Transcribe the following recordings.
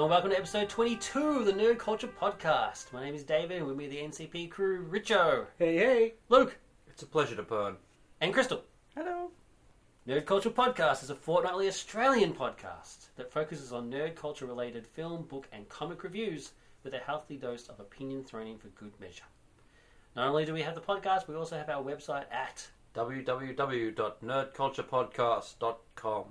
Hello and welcome to episode 22 of the Nerd Culture Podcast. My name is David and with me the NCP crew, Richo, Hey, hey. Luke, It's a pleasure to burn. and Crystal. Hello. Nerd Culture Podcast is a fortnightly Australian podcast that focuses on nerd culture related film, book, and comic reviews with a healthy dose of opinion thrown in for good measure. Not only do we have the podcast, we also have our website at www.nerdculturepodcast.com.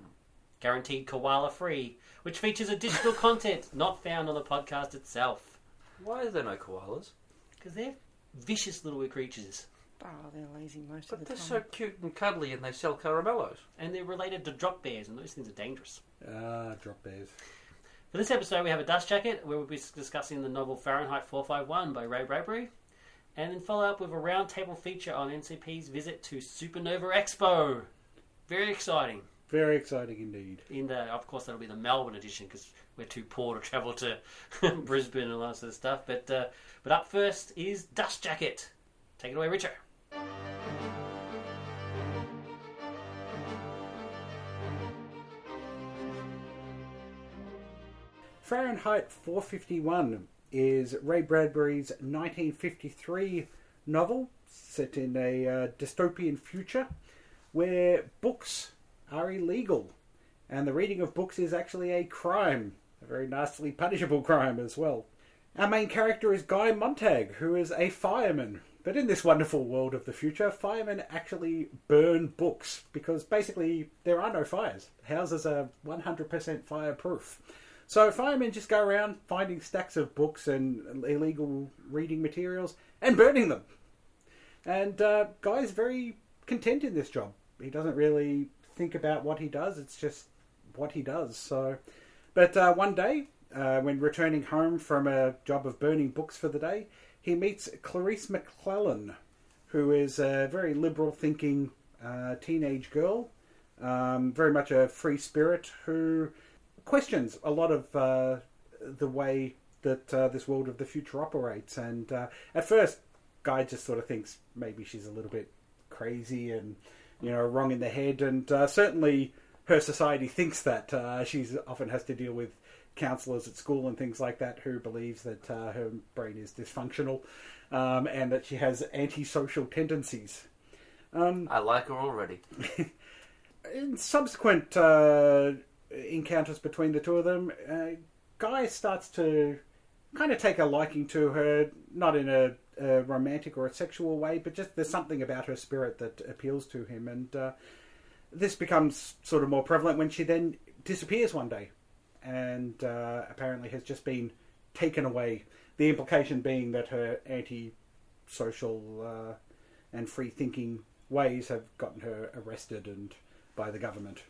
Guaranteed Koala Free, which features additional content not found on the podcast itself. Why are there no koalas? Because they're vicious little creatures. Oh, they're lazy most But of the time. But they're time. so cute and cuddly and they sell caramellos. And they're related to drop bears, and those things are dangerous. Ah, drop bears. For this episode, we have a dust jacket where we'll be discussing the novel Fahrenheit 451 by Ray Bradbury, and then follow up with a roundtable feature on NCP's visit to Supernova Expo. Very exciting. Very exciting indeed. In the, of course, that'll be the Melbourne edition because we're too poor to travel to Brisbane and all that sort of stuff. But uh, but up first is Dust Jacket. Take it away, Richard. Fahrenheit 451 is Ray Bradbury's 1953 novel set in a uh, dystopian future where books are illegal and the reading of books is actually a crime, a very nastily punishable crime as well. Our main character is Guy Montag, who is a fireman. But in this wonderful world of the future, firemen actually burn books because basically there are no fires. Houses are 100% fireproof. So firemen just go around finding stacks of books and illegal reading materials and burning them. And uh, Guy's very content in this job. He doesn't really think about what he does. It's just what he does. So, but uh, one day, uh, when returning home from a job of burning books for the day, he meets Clarice McClellan, who is a very liberal-thinking uh, teenage girl, um, very much a free spirit who questions a lot of uh, the way that uh, this world of the future operates. And uh, at first, Guy just sort of thinks maybe she's a little bit crazy and you know wrong in the head, and uh, certainly her society thinks that uh, she often has to deal with counselors at school and things like that who believes that uh, her brain is dysfunctional um, and that she has antisocial tendencies. Um, I like her already. in subsequent uh, encounters between the two of them, uh, Guy starts to kind of take a liking to her, not in a, a romantic or a sexual way, but just there's something about her spirit that appeals to him, and uh, this becomes sort of more prevalent when she then disappears one day, and uh, apparently has just been taken away. The implication being that her anti-social uh, and free-thinking ways have gotten her arrested and by the government.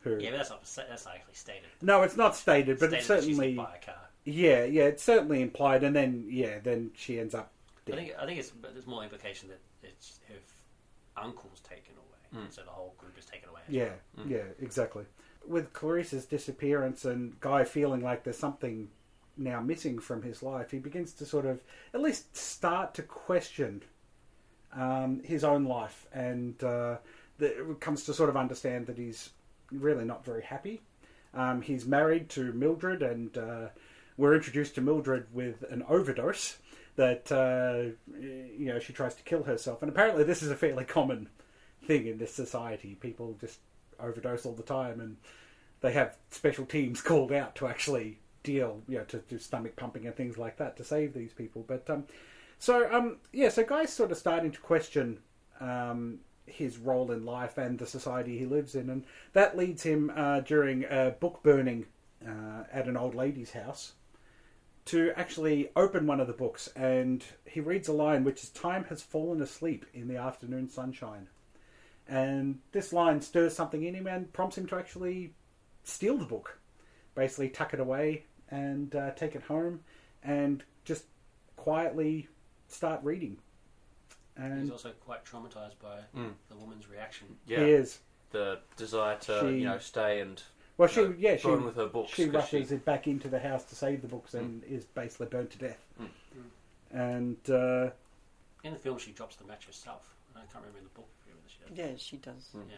Who? Yeah, but that's not that's not actually stated. No, it's not stated, but stated it's certainly by a car. yeah, yeah, it's certainly implied, and then yeah, then she ends up I think I think it's but there's more implication that it's if uncle's taken away, so the whole group is taken away. Yeah, well. yeah, exactly. With Clarice's disappearance and Guy feeling like there's something now missing from his life, he begins to sort of at least start to question um, his own life, and uh, the, comes to sort of understand that he's really not very happy. Um, he's married to Mildred, and uh, we're introduced to Mildred with an overdose that uh, you know she tries to kill herself, and apparently this is a fairly common thing in this society. People just overdose all the time, and they have special teams called out to actually deal, you know, to do stomach pumping and things like that to save these people. But um, so um, yeah, so guys sort of starting to question um, his role in life and the society he lives in, and that leads him uh, during a book burning uh, at an old lady's house to actually open one of the books, and he reads a line which is "Time has fallen asleep in the afternoon sunshine." And this line stirs something in him and prompts him to actually steal the book, basically tuck it away and uh, take it home, and just quietly start reading. He's And also quite traumatized by Mm. the woman's reaction. Yeah. he is. The desire to, She- you know, stay and Well, she you know, yeah she burn with her books. she 'cause rushes it back into the house to save the books and is basically burnt to death. Mm. And uh, In the film, she drops the match herself. I can't remember in the book she. Yeah, she does. Mm. Yeah.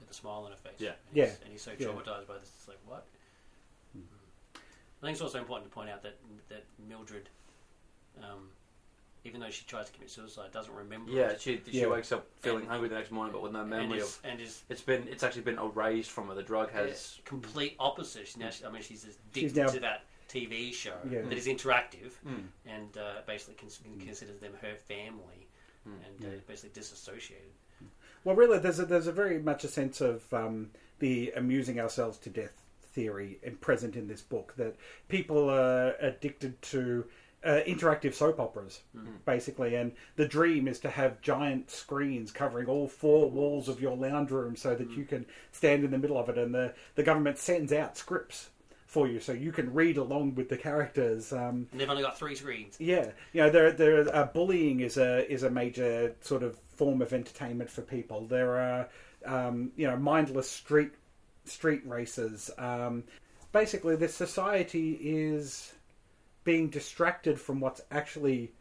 With a smile on her face. Yeah. And he's, Yeah. and he's so Yeah. traumatized by this. It's like, what? I think it's also important to point out that that Mildred, um, even though she tries to commit suicide, doesn't remember. Yeah, it. she she Yeah. wakes up feeling And- hungry the next morning, but with no and memory is, of. and is It's been it's actually been erased from her. The drug has. yeah, complete opposite. She's now, I mean, she's addicted She's now- to that TV show Yeah. that is interactive Mm. and uh, basically cons- considers them her family Mm. and uh, basically disassociated. Well, really, there's a, there's a very much a sense of um, the amusing ourselves to death theory and present in this book that people are addicted to uh, interactive soap operas, basically, and the dream is to have giant screens covering all four walls of your lounge room so that you can stand in the middle of it, and the the government sends out scripts for you so you can read along with the characters. Um, they've only got three screens. yeah, you know, there, there, uh, bullying is a is a major sort of form of entertainment for people. There are, um, you know, mindless street street races. Um, basically, this society is being distracted from what's actually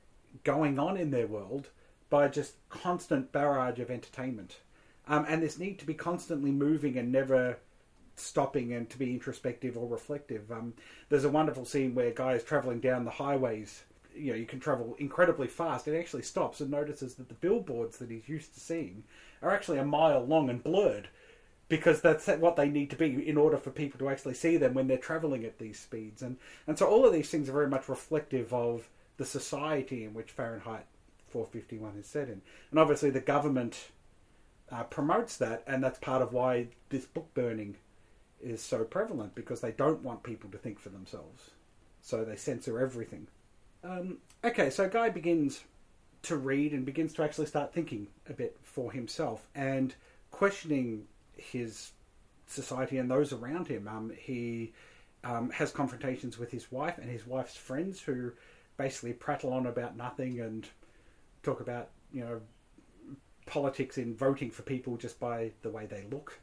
going on in their world by just constant barrage of entertainment, um, and this need to be constantly moving and never stopping and to be introspective or reflective. Um, there's a wonderful scene where guy is traveling down the highways. You know, you can travel incredibly fast. It actually stops and notices that the billboards that he's used to seeing are actually a mile long and blurred because that's what they need to be in order for people to actually see them when they're traveling at these speeds. And and so all of these things are very much reflective of the society in which Fahrenheit 451 is set in. And obviously the government uh, promotes that, and that's part of why this book burning is so prevalent because they don't want people to think for themselves. So they censor everything. Um, okay, so Guy begins to read and begins to actually start thinking a bit for himself and questioning his society and those around him. Um, he um, has confrontations with his wife and his wife's friends who basically prattle on about nothing and talk about, you know, politics in voting for people just by the way they look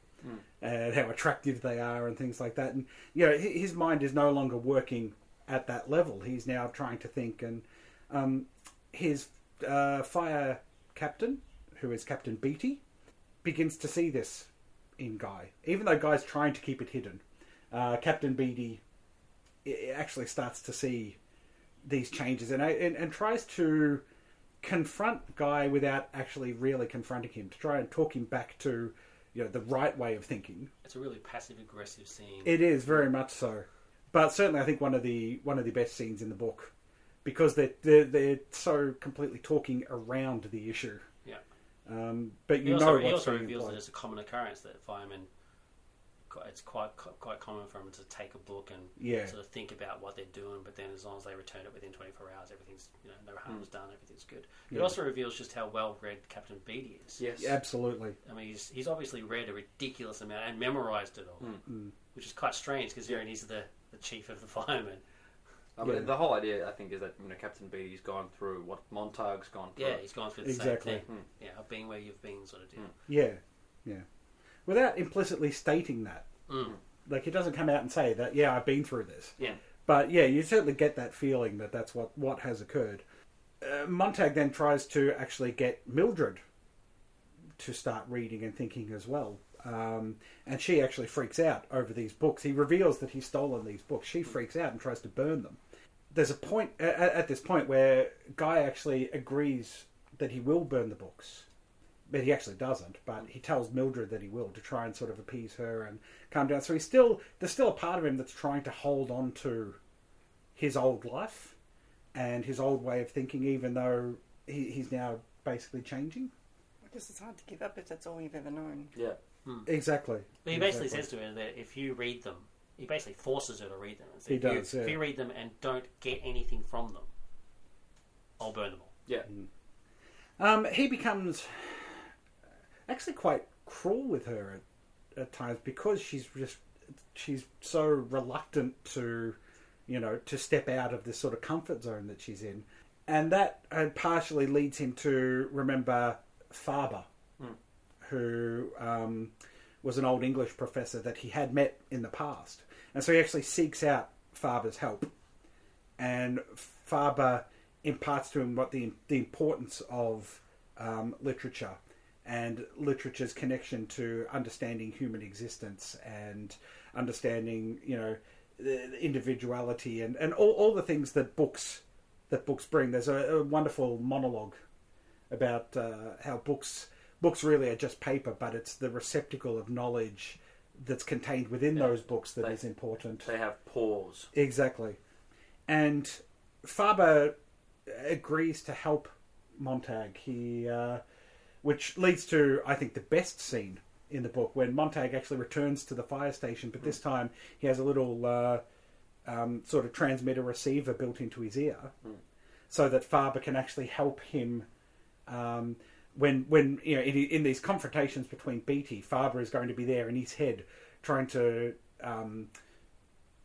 and how attractive they are and things like that. And you know, his mind is no longer working at that level. He's now trying to think, and um, his uh, fire captain, who is Captain Beatty, begins to see this in Guy, even though Guy's trying to keep it hidden. Uh, Captain Beatty actually starts to see these changes and, and and tries to confront Guy without actually really confronting him to try and talk him back to you know the right way of thinking. It's a really passive aggressive scene. It is very much so, but certainly I think one of the one of the best scenes in the book because they're they're, they're so completely talking around the issue. Yeah. Um, but He you also, know he what's also reveals that it's a common occurrence that firemen. It's quite quite common for them to take a book and Yeah. sort of think about what they're doing, but then as long as they return it within 24 hours, everything's you know no harm's done, everything's good. It. Yeah. also reveals just how well read Captain Beatty is. Yes. Absolutely. I mean, he's, he's obviously read a ridiculous amount and memorized it all, Mm. which is quite strange because considering he's the, the chief of the firemen. I mean, Yeah. the whole idea, I think, is that you know Captain Beatty's gone through what Montag's gone through. Yeah, he's gone through the Exactly. same thing. Mm. Yeah, of being where you've been, sort of deal. Yeah, yeah. Without implicitly stating that, Mm. like he doesn't come out and say that. Yeah, I've been through this. Yeah. But yeah, you certainly get that feeling that that's what what has occurred. Uh, Montag then tries to actually get Mildred to start reading and thinking as well. Um, and she actually freaks out over these books. He reveals that he's stolen these books. She freaks out and tries to burn them. There's a point at, at this point where Guy actually agrees that he will burn the books, but he actually doesn't. But he tells Mildred that he will to try and sort of appease her and calm down. So he's still there's still a part of him that's trying to hold on to his old life and his old way of thinking, even though he, he's now basically changing. I guess it's hard to give up if that's all you've ever known. Yeah. Hmm. Exactly. But he basically Exactly. says to her that if you read them, he basically forces her to read them. And says, He if you- does, yeah. If you read them and don't get anything from them, I'll burn them all. Yeah. Um, he becomes actually quite cruel with her at, at times because she's just she's so reluctant to you know to step out of this sort of comfort zone that she's in, and that uh, partially leads him to remember Faber, who um, was an old English professor that he had met in the past, and so he actually seeks out Faber's help and Faber imparts to him what the the importance of um, literature and literature's connection to understanding human existence and understanding, you know, individuality and, and all, all the things that books that books bring. There's a, a wonderful monologue about uh, how books books really are just paper, but it's the receptacle of knowledge that's contained within Yeah. those books that is They- important. They have pause. Exactly. And Faber agrees to help Montag. He, uh, which leads to, I think, the best scene in the book when Montag actually returns to the fire station, but this time he has a little uh, um, sort of transmitter receiver built into his ear, so that Faber can actually help him. Um, when, when you know, in, in these confrontations between Beatty, Faber is going to be there in his head, trying to um,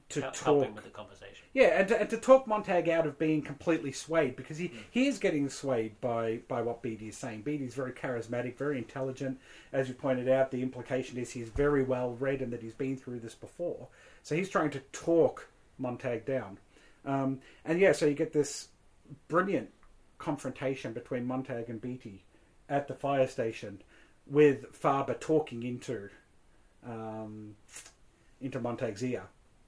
to Help- talk with the conversation. yeah, and to, and to talk Montag out of being completely swayed because he, he is getting swayed by, by what Beatty is saying. Beatty's very charismatic, very intelligent. As you pointed out, the implication is he's very well read and that he's been through this before. So he's trying to talk Montag down. Um, and yeah, so you get this brilliant confrontation between Montag and Beatty at the fire station with Faber talking into um, into Montag's ear.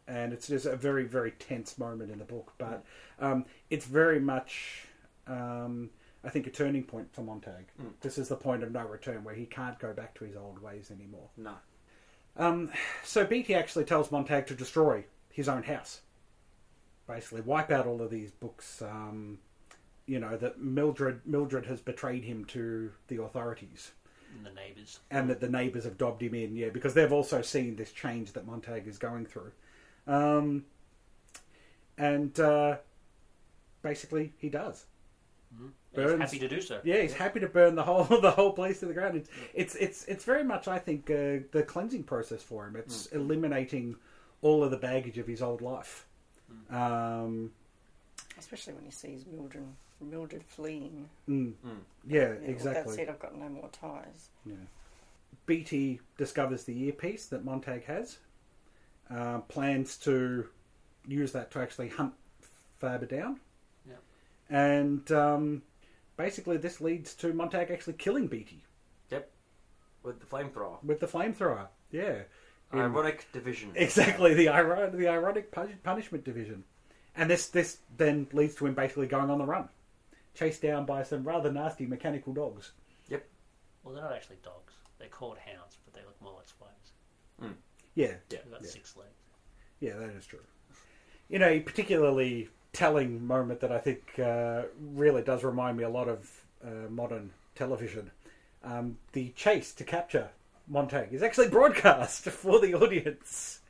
And it's just a very very tense moment in the book. But um, it's very much um, I think a turning point for Montag Mm. this is the point of no return where he can't go back to his old ways anymore. No. um, so Beatty actually tells Montag to destroy his own house. Basically wipe out all of these books um, you know that Mildred Mildred has betrayed him to the authorities And the neighbours. and that the neighbours have dobbed him in, yeah, because they've also seen this change that Montag is going through. Um, and uh, basically, he does. And Burns- He's happy to do so. Yeah, he's happy to burn the whole the whole place to the ground. It's it's it's, it's very much, I think, uh, the cleansing process for him. It's eliminating all of the baggage of his old life. Um, Especially when he sees Mildred, Mildred fleeing. mm, Mm. yeah, Yeah, Well, exactly. that's it, I've got no more ties. Yeah. Beatty discovers the earpiece that Montag has, uh, plans to use that to actually hunt Faber down. Yep. And um, basically, this leads to Montag actually killing Beatty Yep, With the flamethrower. with the flamethrower. Yeah. In- Ironic division. Exactly, the ironic, the ironic punishment division. And this, this then leads to him basically going on the run, chased down by some rather nasty mechanical dogs. Yep. Well, they're not actually dogs. They're called hounds, but they look more like spiders. Yeah, Yeah. They've got Yeah. six legs. Yeah, that is true. You know, a particularly telling moment that I think uh, really does remind me a lot of uh, modern television. Um, the chase to capture Montag is actually broadcast for the audience.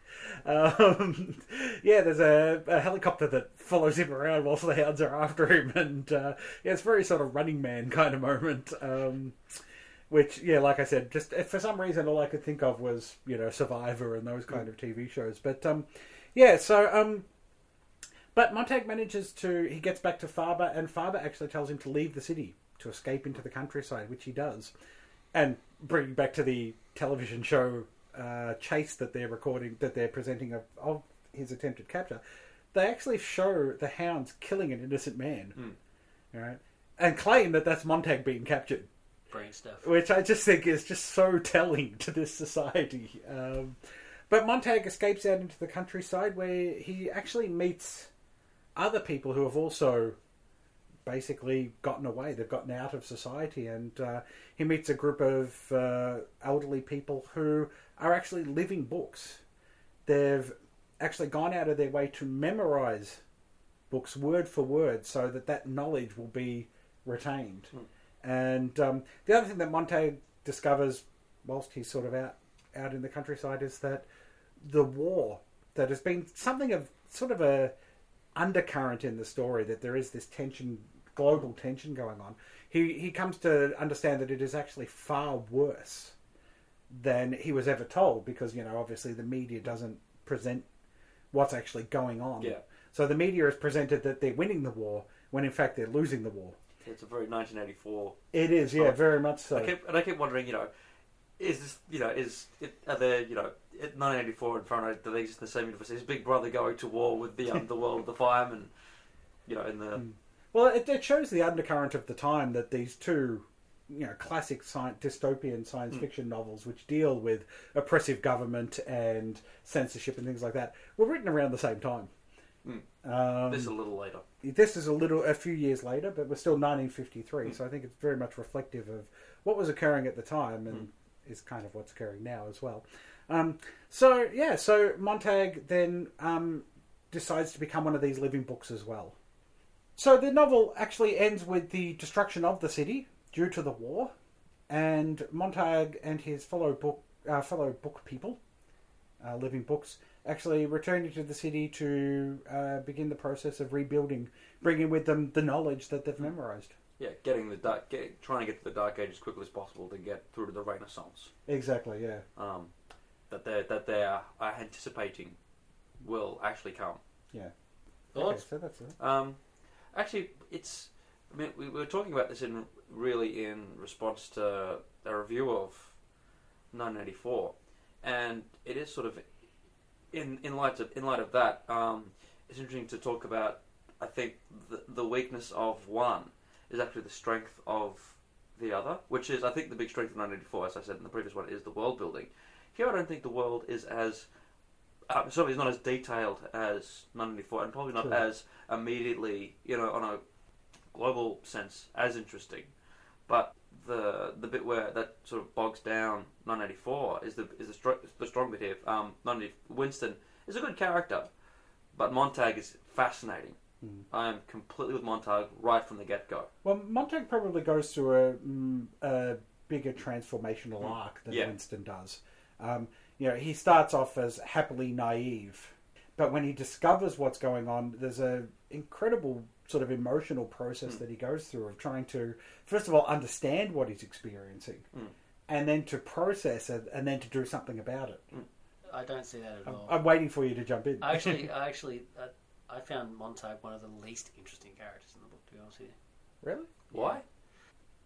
Um, yeah, there's a, a helicopter that follows him around whilst the hounds are after him, and uh, yeah, it's very sort of Running Man kind of moment. Um, which, yeah, like I said, just for some reason, all I could think of was you know Survivor and those kind of TV shows. But um, yeah, so um, but Montag manages to he gets back to Faber, and Faber actually tells him to leave the city to escape into the countryside, which he does. And bringing back to the television show uh, chase that they're recording, that they're presenting of, of his attempted capture, they actually show the hounds killing an innocent man, Mm. right, and claim that that's Montag being captured Brilliant stuff. which I just think is just so telling to this society. Um, but Montag escapes out into the countryside where he actually meets other people who have also basically gotten away. They've gotten out of society, and uh, he meets a group of uh, elderly people who are actually living books. They've actually gone out of their way to memorize books word for word so that that knowledge will be retained. And um, the other thing that Montag discovers whilst he's sort of out out in the countryside is that the war that has been something of sort of a undercurrent in the story that there is this tension, global tension going on. He he comes to understand that it is actually far worse than he was ever told because you know obviously the media doesn't present what's actually going on. Yeah. So the media has presented that they're winning the war when in fact they're losing the war. It's a very 1984. It is, yeah, very much so. I keep, and I keep wondering, you know, is this, you know, is it, are there, you know, 1984 and Fahrenheit, do they the same universe? Is Big Brother going to war with the underworld, the firemen, you know, in the Mm. Well, it, it shows the undercurrent of the time that these two you know classic science, dystopian science Hmm. fiction novels which deal with oppressive government and censorship and things like that were written around the same time. Hmm. Um, This is a little later. this is a little a few years later, but we're still Hmm. 1953, so I think it's very much reflective of what was occurring at the time and Hmm. is kind of what's occurring now as well. Um, so yeah, so Montag then um, decides to become one of these living books as well. So the novel actually ends with the destruction of the city due to the war, and Montag and his fellow book uh, fellow book people, uh, living books, actually returning to the city to uh, begin the process of rebuilding, bringing with them the knowledge that they've memorized. Yeah, getting the dark, get, trying to get to the Dark Age as quickly as possible to get through to the Renaissance. Exactly. Yeah. Um, that they that they are are anticipating will actually come. Yeah. Thoughts? Okay, so that's it. Um, actually, it's. I mean, we, we were talking about this in really in response to a review of 1984, and it is sort of in in light of in light of that. Um, it's interesting to talk about. I think the, the weakness of one is actually the strength of the other, which is I think the big strength of 1984, as I said in the previous one, is the world building. Here, I don't think the world is as uh, certainly it's not as detailed as 1984, and probably not Sure. as immediately, you know, on a global sense, as interesting. But the the bit where that sort of bogs down 1984 is the is the, str- the strong bit here. Um, 90 Winston is a good character, but Montag is fascinating. Mm. I am completely with Montag right from the get go. Well, Montag probably goes through a, mm, a bigger transformational Mm. arc than Yeah. Winston does. Um, you know, he starts off as happily naive, but when he discovers what's going on, there's a incredible sort of emotional process Mm. that he goes through of trying to, first of all, understand what he's experiencing, Mm. and then to process it, and then to do something about it. I don't see that at I'm, all. I'm waiting for you to jump in. I actually, I actually, uh, I found Montag one of the least interesting characters in the book. To be honest with you, really? Why?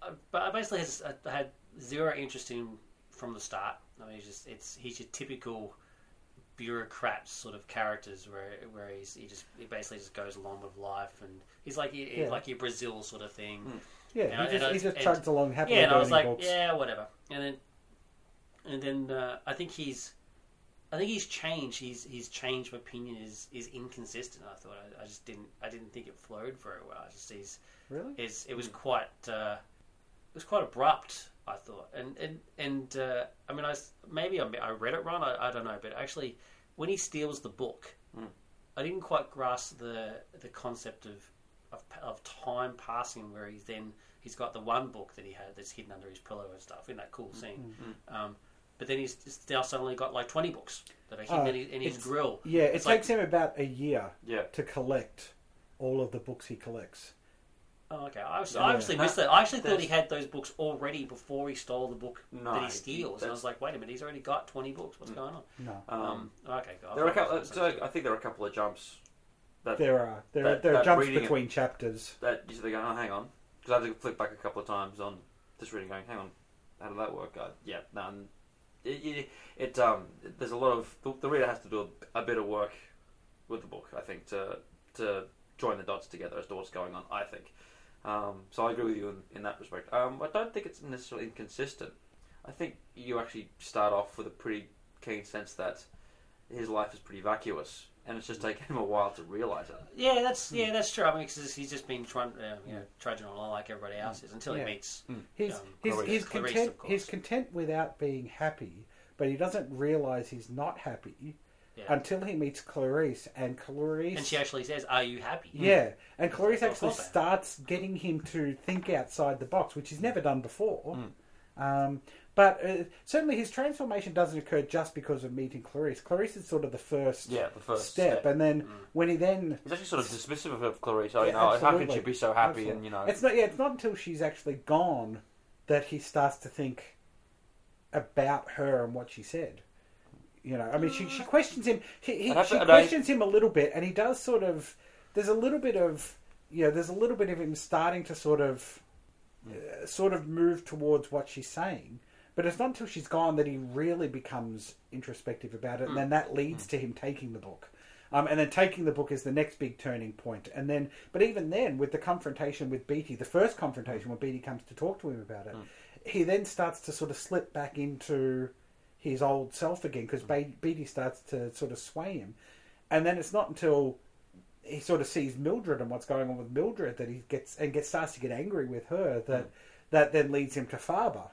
uh, but I basically has, I had zero interest in him from the start. I mean, he's just it's he's your typical bureaucrat sort of characters where where he's he just he basically just goes along with life and he's like he, Yeah. like your Brazil sort of thing. Mm. Yeah, And I- he just, and he just and- chugs along happily yeah, and I was like, books. yeah, whatever. And then, and then uh, I think he's, I think he's changed. He's his change of opinion is is inconsistent. I thought I, I just didn't I didn't think it flowed very well. I just he's Really? is it was quite uh, it was quite abrupt. I thought, and and and uh, I mean, I maybe I, I read it wrong. I, I don't know, but actually, when he steals the book, Mm. I didn't quite grasp the the concept of, of of time passing, where he's then he's got the one book that he had that's hidden under his pillow and stuff in that cool scene. Um, but then he's just now suddenly got like twenty books that are hidden Oh, in, his, in his grill. Yeah, it It's takes like- him about a year Yeah. to collect all of the books he collects. Oh, okay. I, was, Yeah. I actually missed that. I actually thought he had those books already before he stole the book No, that he steals. And I was like, wait a minute, he's already got 20 books. What's Mm. going on? No, Um, okay, go. there are a couple. So I think there are a couple of jumps that there are there that- are there are that jumps reading it- between chapters. that you sort of go, oh, hang on, because I had to flick back a couple of times on this reading, going, hang on, how did that work? Uh, yeah, none. It, it, it um, there's a lot of the, the reader has to do a, a bit of work with the book, I think, to to join the dots together as to what's going on. I think. Um, so I agree with you in, in that respect. Um, I don't think it's necessarily inconsistent. I think you actually start off with a pretty keen sense that his life is pretty vacuous, and it's just taken him a while to realise it. Yeah, that's yeah, that's true. I mean, 'cause he's just been trying, uh, you know, trudging along like everybody else is until Yeah. he meets. He's Um, he's, Clarice- he's Clarice, content of course. he's content without being happy, but he doesn't realize he's not happy Yeah. until he meets Clarice, and Clarice And she actually says, "Are you happy?" yeah, and Clarice actually okay. starts getting him to think outside the box, which he's never done before. Mm. Um, but uh, certainly his transformation doesn't occur just because of meeting Clarice. Clarice is sort of the first, Yeah, the first step, step. and then Mm. when he then He's actually sort of dismissive of Clarice. Oh, Yeah, you know, how can absolutely. she be so happy? Absolutely. And you know, It's not. Yeah, it's not until she's actually gone that he starts to think about her and what she said. You know, I mean, she, she questions him. He, he, she I- questions him a little bit, and he does sort of. There's a little bit of, you know, there's a little bit of him starting to sort of, uh, sort of move towards what she's saying. But it's not until she's gone that he really becomes introspective about it, and then that leads to him taking the book. Um, and then taking the book is the next big turning point. And then, but even then, with the confrontation with Beatty, the first confrontation when Beatty comes to talk to him about it, he then starts to sort of slip back into his old self again because Beatty starts to sort of sway him. And then it's not until he sort of sees Mildred and what's going on with Mildred that he gets and gets starts to get angry with her that that then leads him to Faber.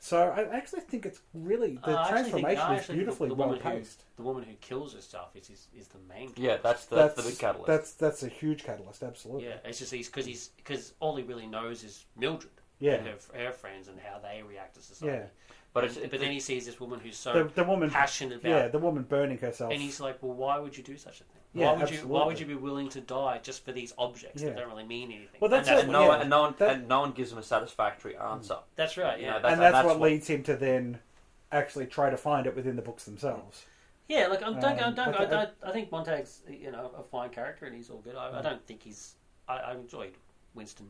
So I actually think it's really the Uh, I actually think- transformation is actually beautifully the well woman who- paced. The woman who kills herself is is, is the main. Yeah, catalyst. that's the, that's the big catalyst. That's that's a huge catalyst, absolutely. yeah. It's just he's because he's because all he really knows is Mildred. Yeah. and her, her friends and how they react to society. Yeah. But it's, but then he sees this woman who's so The, the woman, passionate about, yeah, the woman burning herself. and he's like, "Well, why would you do such a thing? Yeah, why would you? Why would you be willing to die just for these objects Yeah. that don't really mean anything?" Well, that's and it. and no, yeah, one, and no one that- and no one gives him a satisfactory answer. that's right. You Yeah, know, that- and that's, that's what, what- leads him to then actually try to find it within the books themselves. yeah. Look, I'm, don't, Um, don't, but I, the- I, I think Montag's you know a fine character and he's all good. I, I don't think he's. I, I enjoyed Winston.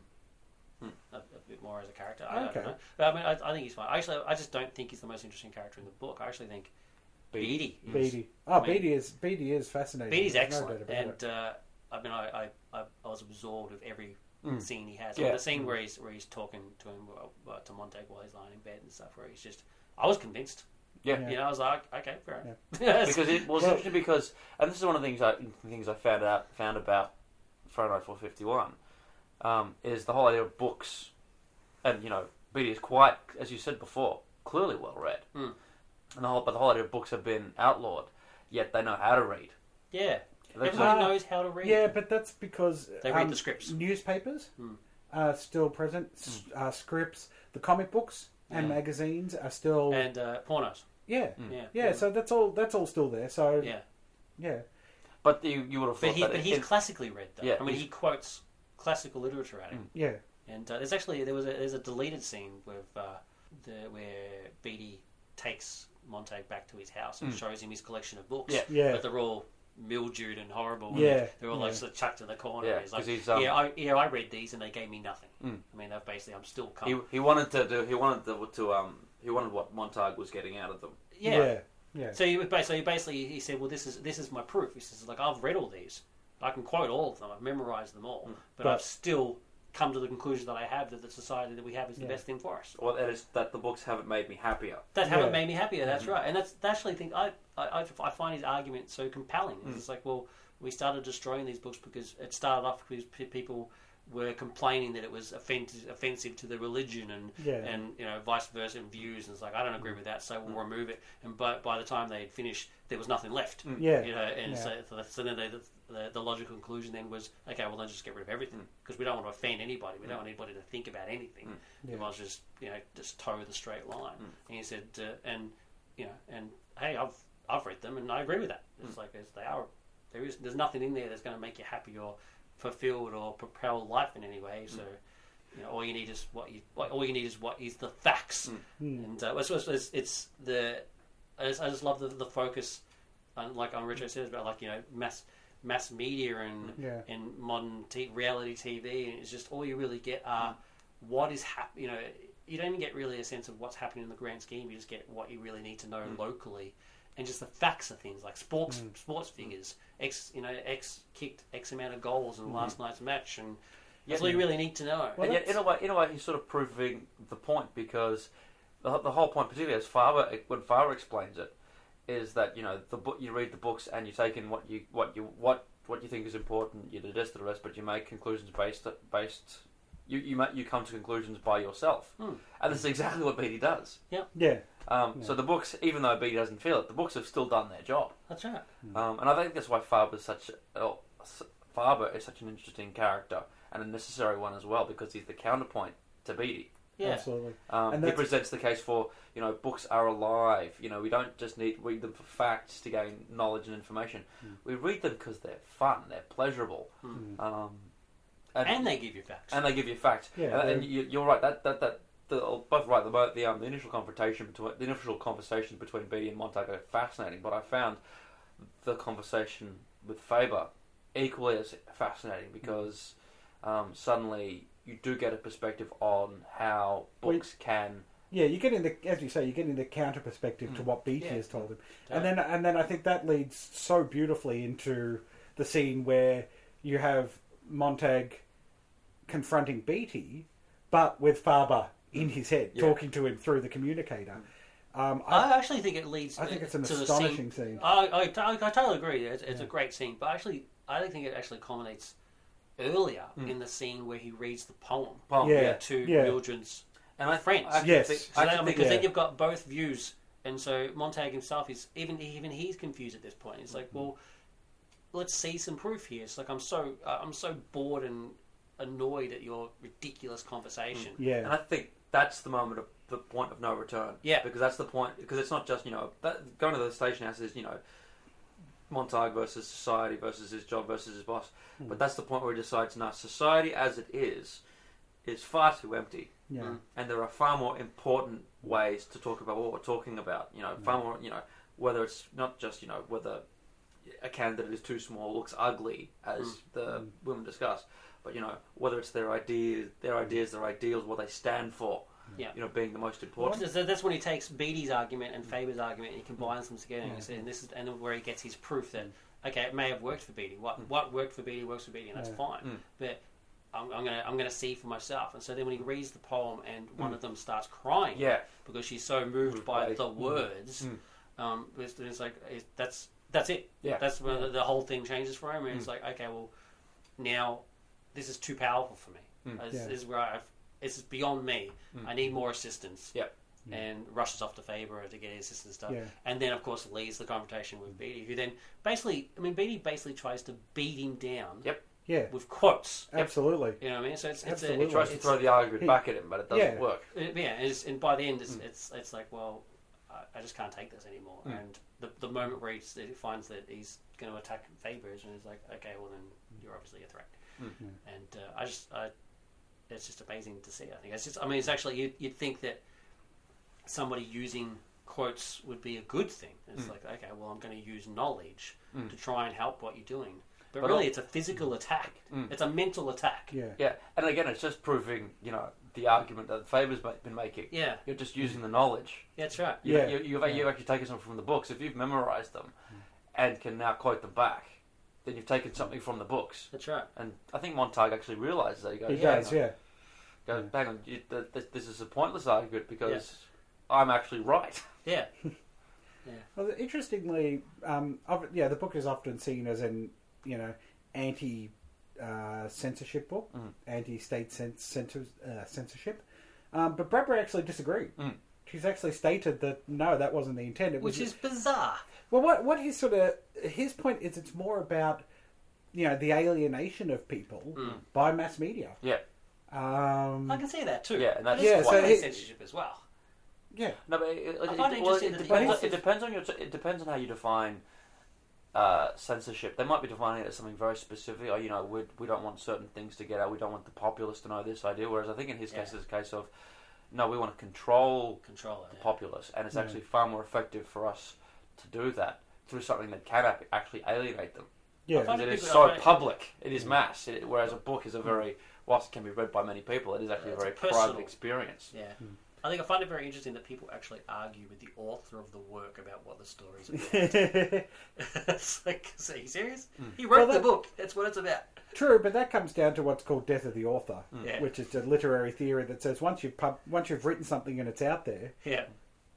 Hmm. A, a bit more as a character. I, I Okay. don't know. But I mean, I, I think he's fine. Actually, I just don't think he's the most interesting character in the book. I actually think Beatty. is- Beatty, oh, I mean- Beatty is Beatty is fascinating. Beatty's There's no excellent, doubt about it. and uh, I mean, I, I, I, I was absorbed with every Mm. scene he has. Yeah. the scene where he's where he's talking to him uh, to Montag while he's lying in bed and stuff, where he's just, I was convinced. Yeah. Yeah. You know, I was like, okay, fair enough. because it was Well- interesting because and this is one of the things I things I found out found about Fahrenheit 451 um, is the whole idea of books and you know Beatty is quite as you said before clearly well read Mm. and the whole but the whole idea of books have been outlawed yet they know how to read yeah, They just- everybody Uh, knows how to read. Yeah, but that's because They read um, the scripts. Newspapers Hmm. are still present. s Uh, scripts, the comic books and Yeah. magazines are still. and uh, pornos. yeah, Mm. Yeah, yeah. So that's all. That's all still there. So yeah. yeah, but you, you would have thought But he, that but it- he's it- classically read though. Yeah, I mean, he quotes classical literature at him. yeah, And uh, there's actually there was a there's a deleted scene with uh, the where Beatty takes Montag back to his house and Mm. shows him his collection of books. Yeah. yeah. but they're all mildewed and horrible. and Yeah, they're all like sort of chucked in the corner. Yeah, he's like, 'cause he's, um, yeah, I, yeah, I read these and they gave me nothing. Mm. I mean, they're basically I'm still he, come. he wanted to do he wanted to, to um he wanted what Montag was getting out of them yeah. yeah, yeah. So he was basically, basically he said, well, this is this is my proof. He says, like I've read all these, I can quote all of them, I've memorized them all, but, But- I've still come to the conclusion that I have that the society that we have is the Yeah. best thing for us. or that is that the books haven't made me happier That haven't Yeah. made me happier. That's right, and that's, that's actually think I, I I- I find his argument so compelling. Mm. It's like, well, we started destroying these books because it started off because people were complaining that it was offensive, offensive to the religion and Yeah. and you know vice versa and views. And it's like I don't agree with that, so we'll remove it. And by by the time they'd finished, there was nothing left. Yeah. You know, and Yeah. so, so, so then they, the, the logical conclusion then was, okay, well then just get rid of everything Mm. because we don't want to offend anybody. We don't want anybody to think about anything. Mm. We Yeah. might just you know just toe the straight line. Mm. And he said, uh, and you know, and hey, I've I've read them and I agree with that. It's like there's, they are there is there's nothing in there that's going to make you happy or fulfilled or propel life in any way. So. Mm. You know, all you need is what you. What, all you need is what is the facts, Mm. mm. and uh, it's, it's, it's, it's the. I just, I just love the, the focus, on, like on Richard says about like you know mass mass media and mm. Yeah. and modern t- reality TV, and it's just all you really get are what is hap- You know, you don't even get really a sense of what's happening in the grand scheme. You just get what you really need to know locally, and just the facts of things like sports mm. sports mm. figures. X, you know, X kicked X amount of goals in last mm-hmm. night's match, and that's all you really need to know. Well, and yet, in a way, in a way, he's sort of proving the point because the, the whole point, particularly as Faber when Faber explains it, is that you know the book you read the books and you take in what you what you what what you think is important. You digest the rest, but you make conclusions based based. You you ma- you come to conclusions by yourself, Hmm. and this is exactly what Beatty does. Yeah, yeah, Um, Yeah. So the books, even though Beatty doesn't feel it, the books have still done their job. That's right. Um, and I think that's why Faber's such oh, Faber is such an interesting character and a necessary one as well because he's the counterpoint to Beatty. Yeah. absolutely. Um, And he presents the case for you know books are alive. You know we don't just need read them for facts to gain knowledge and information. Hmm. We read them because they're fun, they're pleasurable, Hmm. um, And they give you facts. and they give you facts. Yeah, and, and you, you're right. That that that. The, both right. The, the um the initial confrontation between the initial conversation between Beatty and Montag are fascinating, but I found the conversation with Faber equally as fascinating because um, suddenly you do get a perspective on how Well, books can Yeah, you're getting the, as you say, you're getting the counter perspective to Mm. what Beatty Yeah. has told him, and then and then I think that leads so beautifully into the scene where you have Montag confronting Beatty, but with Faber in his head, Yeah. talking to him through the communicator. Um, I, I actually think it leads. I think it's an to astonishing scene. scene. I, I, I, I totally agree. It's, it's a great scene, but actually, I don't think it actually culminates earlier Mm. in the scene where he reads the poem Poem, Yeah. yeah. to Yeah. Mildred's And I friends. I actually Yes. think, So I then, actually think because then you've got both views, and so Montag himself is even even he's confused at this point. He's like, well, let's see some proof here. It's like I'm so uh, I'm so bored and annoyed at your ridiculous conversation. yeah, And I think that's the moment of the point of no return. Yeah. Because that's the point. Because it's not just you know that, going to the station house is you know Montag versus society versus his job versus his boss. Hmm. But that's the point where he decides now society as it is is far too empty, yeah, Mm. and there are far more important ways to talk about what we're talking about. You know, far more you know whether it's not just you know whether a candidate is too small, looks ugly, as Mm. the Mm. women discuss. But you know whether it's their ideas, their ideas, their ideals, what they stand for. Yeah. You know, being the most important. So that's when he takes Beatty's argument and Faber's argument and he combines them together. And, says- and this is and where he gets his proof that okay, it may have worked for Beatty. What Mm. what worked for Beatty works for Beatty, and that's Yeah. fine. Mm. But I'm, I'm gonna I'm gonna see for myself. And so then when he reads the poem and one Mm. of them starts crying, Yeah. because she's so moved Moved by by- the words, Mm. um, it's, it's like it's, that's that's it. Yeah. That's when the, the whole thing changes for him, and it's Mm. like okay, well, now this is too powerful for me. Mm. This, Yeah. this is where I've, this is beyond me. Mm. I need more assistance. Yep. And rushes off to Faber to get his assistance stuff, Yeah. and then of course leads the confrontation with Beatty, who then basically, I mean, Beatty basically tries to beat him down Yep. yeah, with quotes. absolutely. You know what I mean? So it's, it's a, Absolutely. He tries to throw the argument He- back at him, but it doesn't Yeah. work. it- yeah, it's, and by the end, it's Mm. it's, it's like, well, I, I just can't take this anymore. Mm. And the, the moment where he finds that he's going to attack Faber is when he's like, okay, well then you're obviously a threat. Mm. And uh, I just, I, it's just amazing to see. I think it's just, I mean, it's actually you'd, you'd think that somebody using quotes would be a good thing. It's Mm. like, okay, well, I'm going to use knowledge Mm. to try and help what you're doing. But, But really, al- it's a physical attack. Mm. It's a mental attack. Yeah, Yeah, and again, it's just proving you know the argument that Faber's ma- been making. Yeah, You're just using the knowledge. that's right. You, Yeah. you, you've, Yeah. you've actually taken something from the books. If you've memorized them and can now quote them back, then you've taken something from the books. That's right. And I think Montag actually realizes that. He goes, he yeah, does. Yeah, goes, hang on, you, th- th- this is a pointless argument because I'm actually right. Yeah. Well, interestingly, um, of- yeah, the book is often seen as an you know anti uh, censorship book, Mm. anti state cens- censor- uh, censorship. Um, but Bradbury actually disagreed. Mm. She's actually stated that no, that wasn't the intent. It was Which is bizarre. well, what what his sort of his point is, it's more about you know the alienation of people Mm. by mass media. Yeah. Um, I can see that too. Yeah, and that's But it's Yeah, so quite he- censorship as well. yeah, No, but it, it, I it- find it well, it depends. It depends on your. It depends on how you define uh, censorship. They might be defining it as something very specific. Or you know, we we don't want certain things to get out. We don't want the populace to know this idea. Whereas I think in his case, it's a case of no, we want to control Control the it. populace, and it's Yeah. actually far more effective for us to do that through something that can actually alienate them. yeah, Because it is so I public. It is mass. It, whereas a book is a very, whilst it can be read by many people, it is actually a It's very personal. private experience. Yeah. Mm. I think I find it very interesting that people actually argue with the author of the work about what the story's about. it's like, are you serious? Mm. He wrote Well, the book. That's what it's about. True, but that comes down to what's called death of the author, Yeah. which is a literary theory that says once you've pub- once you've written something and it's out there, Yeah.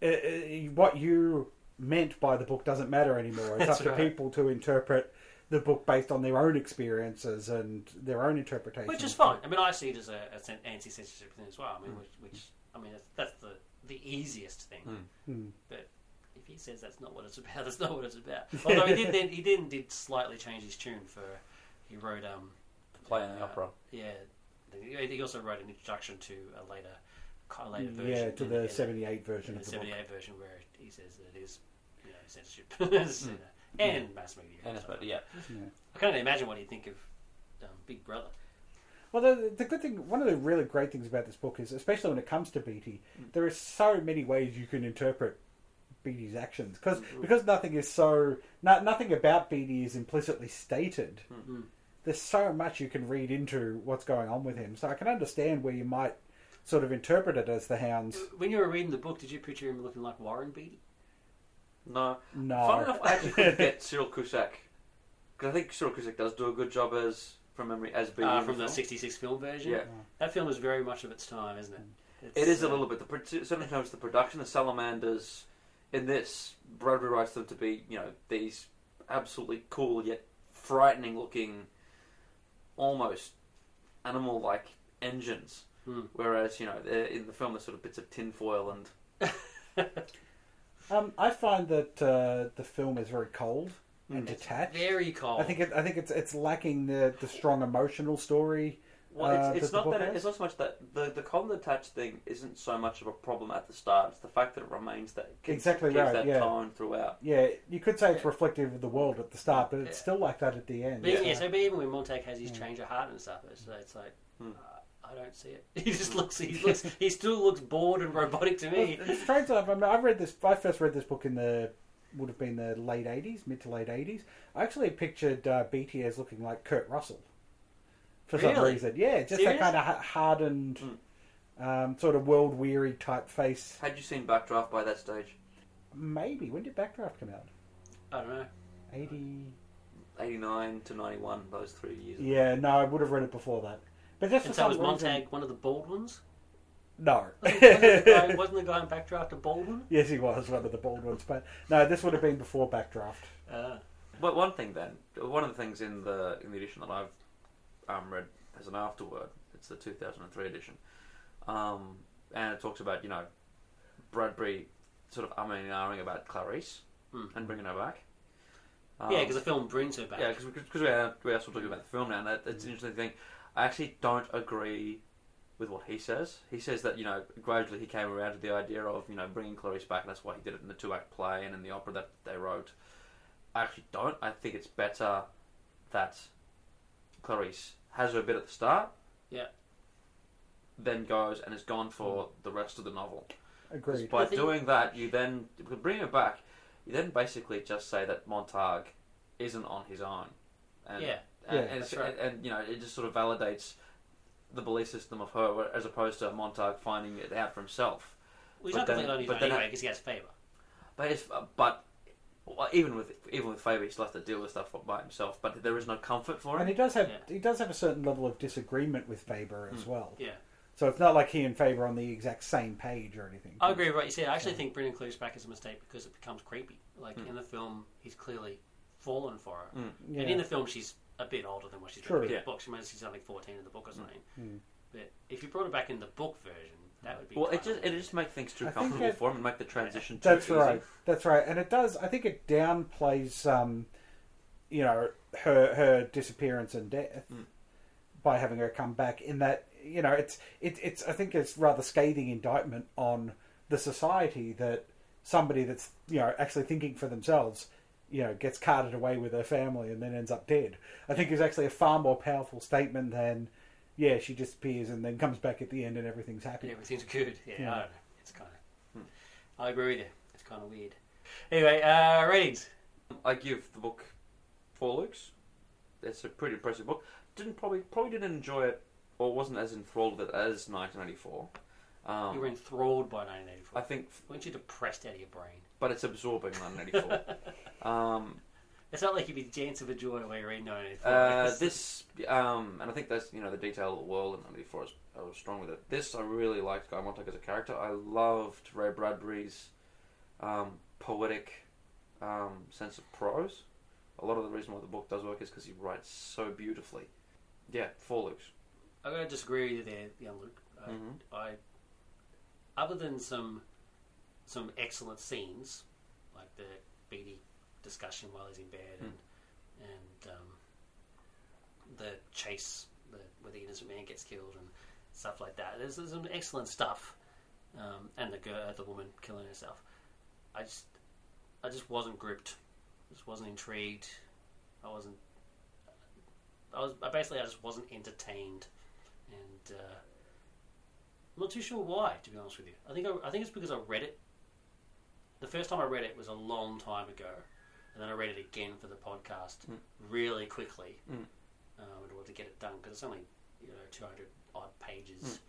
uh, uh, what you meant by the book doesn't matter anymore. It's That's up to right. people to interpret the book based on their own experiences and their own interpretation. Which is fine. I mean, I see it as a, as an anti-censorship thing as well. I mean, Mm. which, which I mean, that's, that's the the easiest thing. Mm. But if he says that's not what it's about, that's not what it's about. Although he did then he then did slightly change his tune for he wrote um the Play in the uh, opera. Yeah, he he also wrote an introduction to a later a later version. Yeah, to the '78 version in of the the '78 version where he says that it is you know censorship It's, you know, and mass media. And it's, but yeah, Yeah. I can't imagine what he'd think of um, Big Brother. Well, the, the good thing, one of the really great things about this book is, especially when it comes to Beatty, Mm. there are so many ways you can interpret Beatty's actions because Mm. because nothing is so no, nothing about Beatty is implicitly stated. Mm. There's so much you can read into what's going on with him, so I can understand where you might sort of interpret it as the hounds. When you were reading the book, did you picture him looking like Warren Beatty? No. No, Fun enough, I actually couldn't get Cyril Cusack because I think Cyril Cusack does do a good job as from memory as being Uh, from the film. '66 film version. Yeah, That film is very much of its time, isn't it? It's, it is a uh, little bit. The pro- certainly in terms of the production, the salamanders in this, Bradbury writes them to be you know these absolutely cool yet frightening looking, almost animal like engines. Hmm. Whereas you know they're, in the film, they're sort of bits of tinfoil and Um, I find that uh, the film is very cold and Mm. detached. very cold. I think it, I think it's it's lacking the, the strong emotional story. Well, uh, it's, that it's not that it, it's not so much that the the cold and detached thing isn't so much of a problem at the start. It's the fact that it remains that it Exactly gives right, that yeah. tone throughout. Yeah, you could say it's reflective of the world at the start, but it's Yeah. still like that at the end. But yeah, Yeah. so but even when Montag has his Yeah. change of heart and stuff, it's, it's like Hmm. uh, I don't see it. He just looks. He looks. he still looks bored and robotic to me. Well, it's strange enough. I mean, I read this. I first read this book in the would have been the late eighties, mid to late eighties. I actually pictured uh, Beatty as looking like Kurt Russell for some Really? reason. Yeah, just Serious? that kind of hardened, Mm. um, sort of world weary type face. Had you seen Backdraft by that stage? Maybe when did Backdraft come out? I don't know. Eighty. 89 to 91, those three years. Yeah, no, I would have read it before that. But just for And so some was reason, Montag one of the bald ones? No. wasn't, the guy, wasn't the guy in Backdraft a bald one? yes, he was one of the bald ones, but no, this would have been before Backdraft. Uh, But one thing then, one of the things in the in the edition that I've um, read as an afterword, it's the 2003 edition, um, and it talks about you know Bradbury sort of umming and ahhing about Clarice hmm. and bringing her back. Um, yeah, because the film brings her back. Yeah, because we are, we are still talking about the film now, and that, that's an interesting thing. I actually don't agree with what he says. He says that, you know, gradually he came around to the idea of, you know, bringing Clarice back, and that's why he did it in the two act play and in the opera that they wrote. I actually don't. I think it's better that Clarice has her bit at the start, Yeah. then goes and is gone for mm. the rest of the novel. Agreed. By think- doing that, you then if bring her back. You then basically just say that Montag isn't on his own. And, Yeah. and, Yeah, and, that's it's- right. and, you know it just sort of validates the belief system of her, as opposed to Montag finding it out for himself. Well, he's but not then- completely on his own anyway because he has Faber. But it's, but well, even with even with Faber, he still has to deal with stuff by himself. But there is no comfort for him. And he does have Yeah. he does have a certain level of disagreement with Faber as Mm. well. Yeah. So it's not like he and Faber are on the exact same page or anything. I agree with what you said. I actually think bringing Clarice back is a mistake because it becomes creepy. Like Mm. in the film, he's clearly fallen for her. Mm. Yeah. And in the film, she's a bit older than what she's True. been in Yeah. the book. She might she's only 14 in the book or something. Mm. But if you brought her back in the book version, that would be. Well, it kinda just it just make things too I comfortable it- for him and make the transition too That's easy. right. That's right. And it does. I think it downplays, um, you know, her her disappearance and death Mm. by having her come back. In that, you know, it's it, it's. I think it's rather scathing indictment on the society that somebody that's you know actually thinking for themselves, you know, gets carted away with her family and then ends up dead. I think is actually a far more powerful statement than. Yeah, she disappears and then comes back at the end and everything's happy. And everything's good. Yeah, Yeah. I don't know. It's kind of. Hmm. I agree with you. It's kind of weird. Anyway, uh, ratings. I give the book four looks. It's a pretty impressive book. Didn't probably probably didn't enjoy it or wasn't as enthralled with it as 1984. Um, you were enthralled by 1984. I think, Weren't you depressed out of your brain? But it's absorbing 1984. um, It's not like you'd be dancing for joy you're reading 1984. uh, this, um, and I think that's you know the detail of the world in 1984 is I was strong with it. This I really liked Guy Montag as a character. I loved Ray Bradbury's um, poetic um, sense of prose. A lot of the reason why the book does work is because he writes so beautifully. Yeah, four looks. I'm going to disagree with you there, young Luke. I, Mhm. I, other than some some excellent scenes, like the Beatty discussion while he's in bed, and and um, the chase the, where the innocent man gets killed and stuff like that. There's, there's some excellent stuff, um, and the girl, the woman killing herself. I just I just wasn't gripped. Just wasn't intrigued. I wasn't. I was I basically I just wasn't entertained, and uh, I'm not too sure why. To be honest with you, I think I, I think it's because I read it. The first time I read it was a long time ago, and then I read it again for the podcast Mm. really quickly Mm. um, in order to get it done because it's only you know 200 odd pages,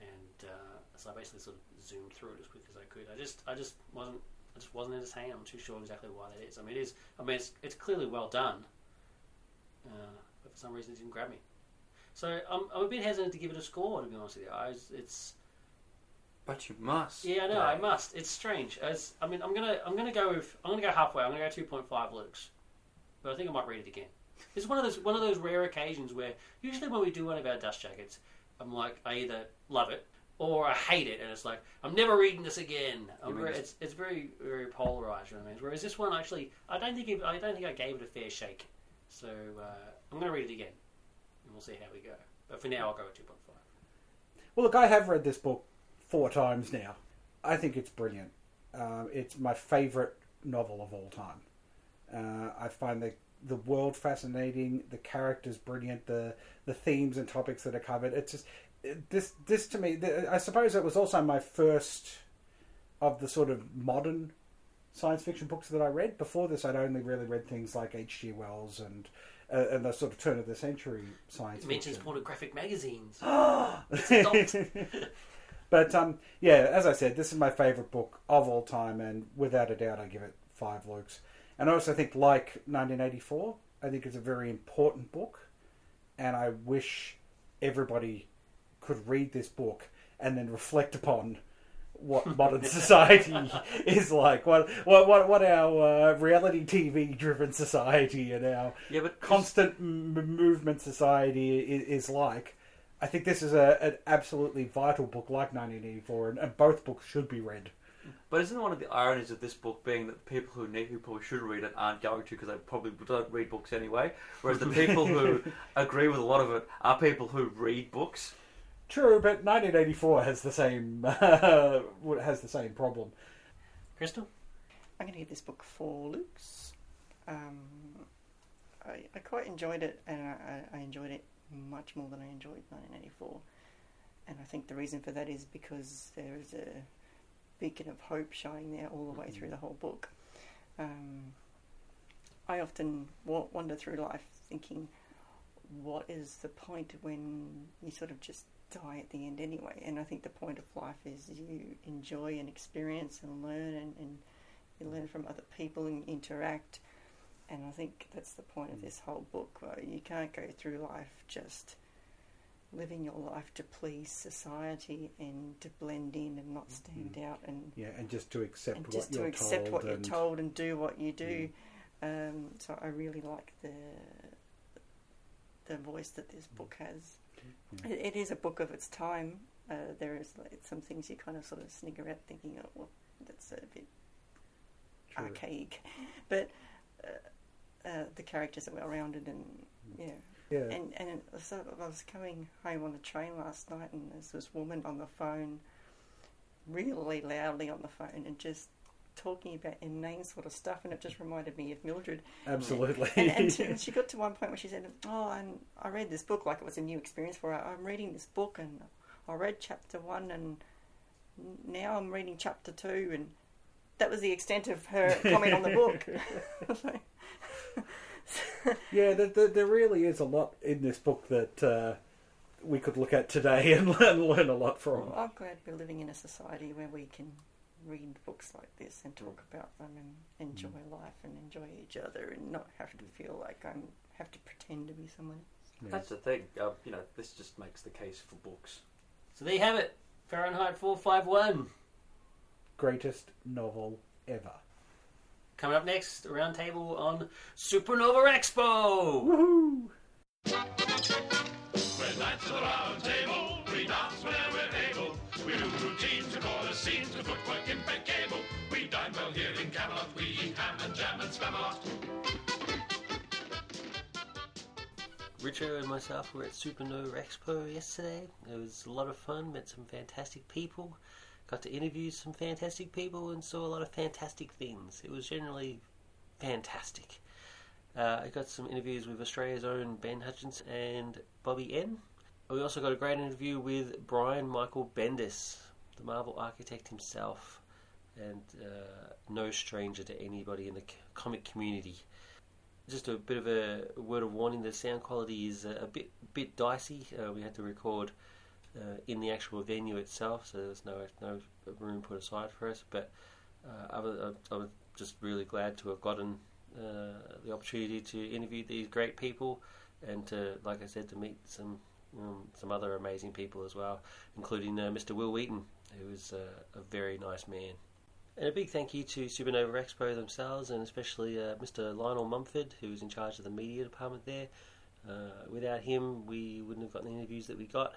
and uh, so I basically sort of zoomed through it as quick as I could. I just I just wasn't I just wasn't entertained. I'm not too sure exactly why that is. I mean, it is. I mean, it's it's clearly well done, uh, but for some reason it didn't grab me. So I'm, I'm a bit hesitant to give it a score. To be honest with you, I, it's But you must. yeah, I know. I must. It's strange. It's, I mean, I'm gonna I'm gonna go with I'm gonna go halfway. I'm gonna go two point five Luke's, but I think I might read it again. It's one of those one of those rare occasions where usually when we do one of our dust jackets, I'm like I either love it or I hate it, and it's like I'm never reading this again. I'm You very, just- it's it's very very polarized. You know what I mean? Whereas this one actually, I don't think it, I don't think I gave it a fair shake. So uh, I'm gonna read it again, and we'll see how we go. But for now, I'll go with two point five. Well, look, I have read this book four times now. I think it's brilliant. Um, it's my favourite novel of all time. Uh, I find the the world fascinating, the characters brilliant, the the themes and topics that are covered. It's just this this to me. I suppose it was also my first of the sort of modern science fiction books that I read. Before this, I'd only really read things like H. G. Wells and uh, and the sort of turn of the century science It mentions fiction. pornographic magazines. but um, yeah, as I said, this is my favourite book of all time, and without a doubt, I give it five Lukes. And I also think, like 1984, I think it's a very important book, and I wish everybody could read this book and then reflect upon what modern society is like, what what what, what our uh, reality TV driven society and our Yeah, but constant m- movement society is, is like. I think this is a, an absolutely vital book like 1984, and, and both books should be read. But isn't one of the ironies of this book being that the people who need who probably should read it aren't going to because they probably don't read books anyway, whereas the people who agree with a lot of it are people who read books. True, but 1984 has the same uh, has the same problem. Crystal? I'm going to give this book four Lukes. Um, I, I quite enjoyed it, and I, I enjoyed it much more than I enjoyed 1984. And I think the reason for that is because there is a beacon of hope shining there all the way through the whole book. Um, I often wa- wander through life thinking, what is the point when you sort of just die at the end anyway? And I think the point of life is you enjoy and experience and learn and, and you learn from other people and interact. And I think that's the point of this whole book. You can't go through life just living your life to please society and to blend in and not stand out and, Yeah, and just to accept and what just to you're accept told. what you're and, told and do what you do. Um, so I really like the the voice that this book has. Yeah. It, it is a book of its time. Uh, there is like, some things you kind of sort of snigger at, thinking, "Oh, well, that's a bit True. archaic," but uh, uh, the characters are well rounded and yeah. Yeah, And and so I was coming home on the train last night, and there's this woman on the phone, really loudly on the phone, and just talking about inane sort of stuff, and it just reminded me of Mildred. absolutely. And, and, she, and she got to one point where she said, "Oh, and I read this book like it was a new experience for her. I'm reading this book, and I read chapter one, and now I'm reading chapter two, and that was the extent of her comment on the book." Yeah, there, there, there really is a lot in this book that uh, we could look at today and learn, learn a lot from. Well, I'm glad we're living in a society where we can read books like this and talk about them and enjoy life and enjoy each other and not have to feel like I have to pretend to be someone. Yeah. That's the thing. Uh, you know, this just makes the case for books. So there you have it. Fahrenheit 451. Greatest novel ever. Coming up next, a roundtable on Supernova Expo. Woohoo! We're knights of the round table. We dance whenever we're able. We do routines, to chorus scenes, to footwork impeccable. We dine well here in Camelot. We eat ham and jam and spam a lot. Richard and myself were at Supernova Expo yesterday. It was a lot of fun, met some fantastic people, got to interview some fantastic people, and saw a lot of fantastic things. It was generally fantastic. Uh, I got some interviews with Australia's own Ben Hutchings and Bobby N. We also got a great interview with Brian Michael Bendis, the Marvel architect himself, and uh, no stranger to anybody in the comic community just a bit of a word of warning: the sound quality is a, bit bit dicey. Uh, we had to record uh, in the actual venue itself, so there was no no room put aside for us. But uh, I, was, I was just really glad to have gotten uh, the opportunity to interview these great people, and to, like I said, to meet some um, some other amazing people as well, including uh, Mr. Wil Wheaton, who is uh, a very nice man. And a big thank you to Supernova Expo themselves, and especially uh, Mr. Lionel Mumford, who's in charge of the media department there. Without him, we wouldn't have gotten the interviews that we got.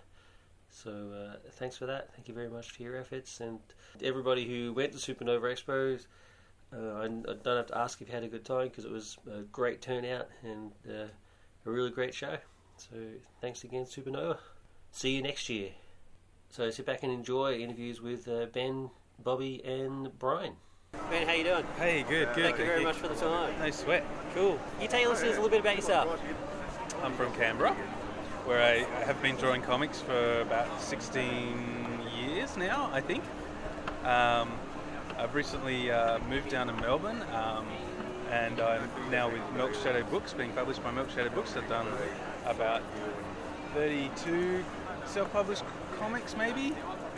So uh, thanks for that. Thank you very much for your efforts, and everybody who went to Supernova Expo. Uh, I, I don't have to ask if you had a good time because it was a great turnout and uh, a really great show. So thanks again, Supernova. See you next year. So sit back and enjoy interviews with uh, Ben, Bobby, and Brian. Ben, how you doing? Hey, good, good. Thank you very much for the time. No sweat. Cool. You tell your listeners a little bit about yourself. I'm from Canberra, where I have been drawing comics for about 16 years now, I think. Um, I've recently uh, moved down to Melbourne, um, and I'm now with Milk Shadow Books, being published by Milk Shadow Books. I've done about 32 self-published comics, maybe.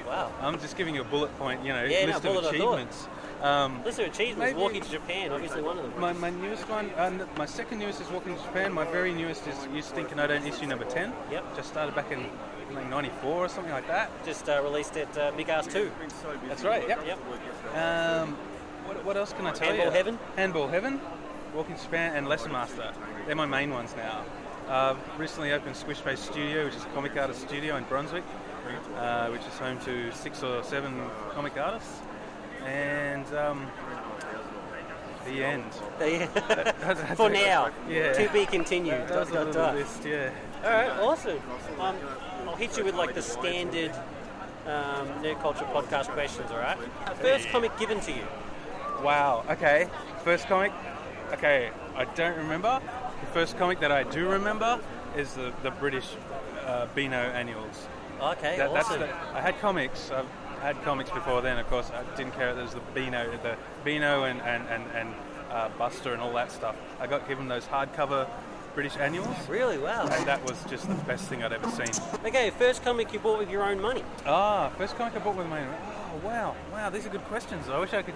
Wow. I'm just giving you a bullet point, you know, Yeah, list of of achievements. Um, List of achievements. Maybe- Walking to Japan, obviously one of them. My, my newest one, uh, my second newest is Walking to Japan. My very newest is You Stink and I Don't issue number 10. Yep. Just started back in like 94 or something like that. Just uh, released at uh, Big Ass 2. That's right, yep. Yep. Um, what, what else can I tell Handball you? Heaven? Handball Heaven, Walking to Japan, and Lesson Master. They're my main ones now. I've recently opened Squish Face Studio, which is a comic artist studio in Brunswick, uh, which is home to six or seven comic artists. And um, the end. Yeah. For now. Yeah. To be continued. That was Dot, little dot, dot. list, yeah. All right, awesome. Um, I'll hit you with like the standard um, nerd culture podcast questions. All right. First comic given to you. Wow. Okay. First comic. Okay. I don't remember. The first comic that I do remember is the the British uh, Beano annuals. Okay, That, that's awesome. the, I had comics. I've had comics before then. Of course, I didn't care. There was the Beano, the Beano and and and, and uh, Buster and all that stuff. I got given those hardcover British annuals, Really? Wow. and that was just the best thing I'd ever seen. Okay, first comic you bought with your own money. Ah, first comic I bought with my. Own Oh wow, wow, these are good questions. I wish I could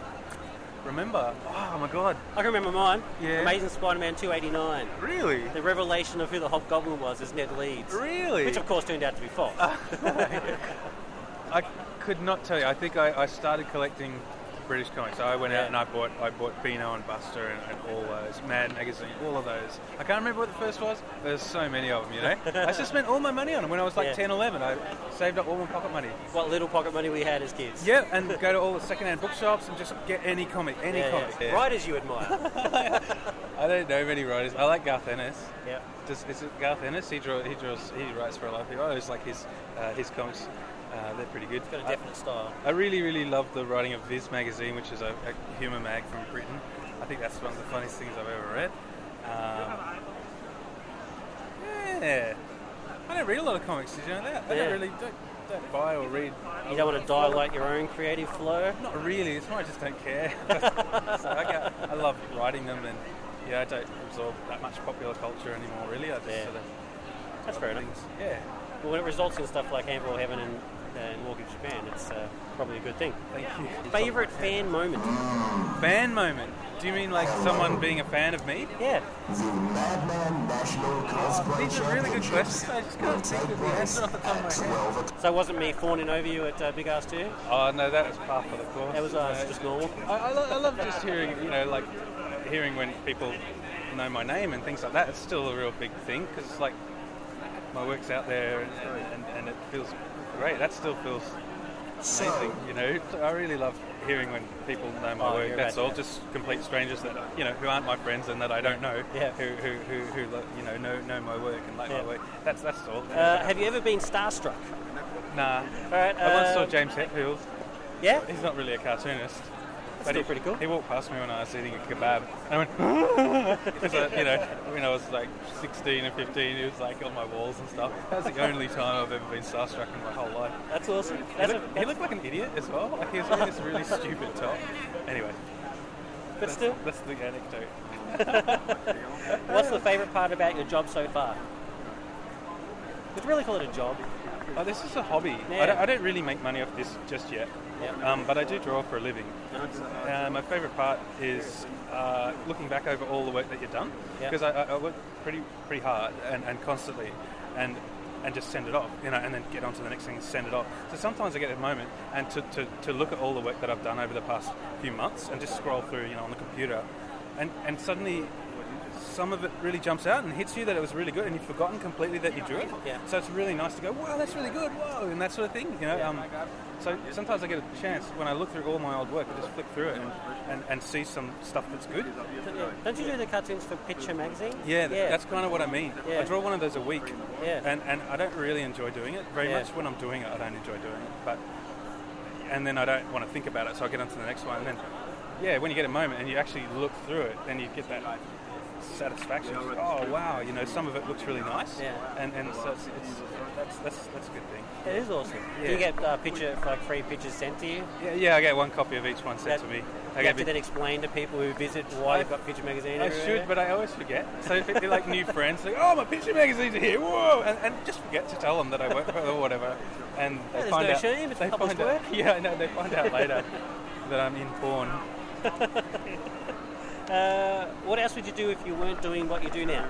remember. Oh my god, I can remember mine. Yeah. Amazing Spider-Man 289. really? The revelation of who the Hobgoblin was is Ned Leeds. Really? Which of course turned out to be false. I could not tell you. I think I, I started collecting British comics. So I went out and I bought I bought Beano and Buster and, and all those Mad magazine, all of those. I can't remember what the first was. There's so many of them, you know. I just spent all my money on them when I was like Yeah. 10, 11. I saved up all my pocket money. what little pocket money we had as kids. Yeah, and go to all the second-hand bookshops and just get any comic, any Yeah, comic. yeah. Writers you admire. I don't know many writers. I like Garth Ennis. yeah. Does, is it Garth Ennis? He draw, he draws, he writes for a lot of people. I always like his uh, his comics. Uh, they're pretty good. It's got a definite style. I really, really love the writing of Viz magazine, which is a, a humour mag from Britain. I think that's one of the funniest things I've ever read. Um, yeah, I don't read a lot of comics. Did you know that? I Yeah. don't really don't, don't buy or read. You don't want to dilate your own creative flow. Not really. It's more I just don't care. so I, get, I love writing them, and yeah, I don't absorb that much popular culture anymore. Really, I just Yeah. sort of That's fair enough. things. Yeah. But when it results in stuff like Handball Heaven and, and Walking to Japan, it's uh, probably a good thing. Thank you. Favorite fan moment? fan moment? Do you mean like someone being a fan of me? Yeah. These are really good questions. I just can't think of the answer off the top of my head. So it wasn't me fawning over you at uh, Big Ass 2? Oh no, that was part of the course. That was uh, just normal. I, I, lo- I love just hearing, you know, like hearing when people know my name and things like that. It's still a real big thing because like my work's out there and, and, and it feels great. That still feels amazing, you know. I really love hearing when people know my Oh, work. That's all, just complete strangers that you know who aren't my friends and that I don't know. Yeah. Who who who, who you know know know my work and like Yeah. my work. That's that's all. Uh, have you ever been starstruck? Nah. All right. I once uh, saw James Hetfield. Yeah? He's not really a cartoonist. That's still he, pretty cool. He walked past me when I was eating a kebab. And I went, because I, you know, when I was like 16 and 15, he was like on my walls and stuff. That was the only time I've ever been starstruck in my whole life. That's awesome. He That's a, looked, he looked like an idiot as well. Like he was wearing this really stupid top. Anyway, but still, that's the anecdote. what's the favourite part about your job so far? Let's really call it a job. Oh, this is a hobby. Yeah. I, don't, I don't really make money off this just yet, Yep. um, but I do draw for a living. Uh, my favourite part is uh, looking back over all the work that you've done because I, I, I work pretty pretty hard and, and constantly, and and just send it off, you know, and then get on to the next thing and send it off. So sometimes I get a moment and to, to, to look at all the work that I've done over the past few months and just scroll through, you know, on the computer, and and suddenly some of it really jumps out and hits you that it was really good and you've forgotten completely that you drew it. Yeah. So it's really nice to go, wow, that's really good, whoa, and that sort of thing, you know. Um, so sometimes I get a chance when I look through all my old work, I just flick through it and, and, and see some stuff that's good. Don't you do the cartoons for Picture Magazine? Yeah, th- that's kind of what I mean. Yeah. I draw one of those a week, Yeah. and, and I don't really enjoy doing it very Yeah. much. When I'm doing it, I don't enjoy doing it, but and then I don't want to think about it, so I get on to the next one. And then, yeah, when you get a moment and you actually look through it, then you get that satisfaction. Oh wow, you know, some of it looks really nice, Yeah. and and so it's, it's that's that's that's a good thing. It is awesome. Do you get uh, picture like free pictures sent to you? Yeah, yeah, I get one copy of each one sent That- to me. You I have get to then explain to people who visit why you've got Picture Magazine. I everywhere. should, but I always forget. So if they're like new friends, like, oh, my picture magazines are here, whoa, and, and just forget to tell them that I work for or whatever. And they find no out. shame, it's they find out, work. Yeah, I know. They find out later that I'm in porn. Uh, what else would you do if you weren't doing what you do now?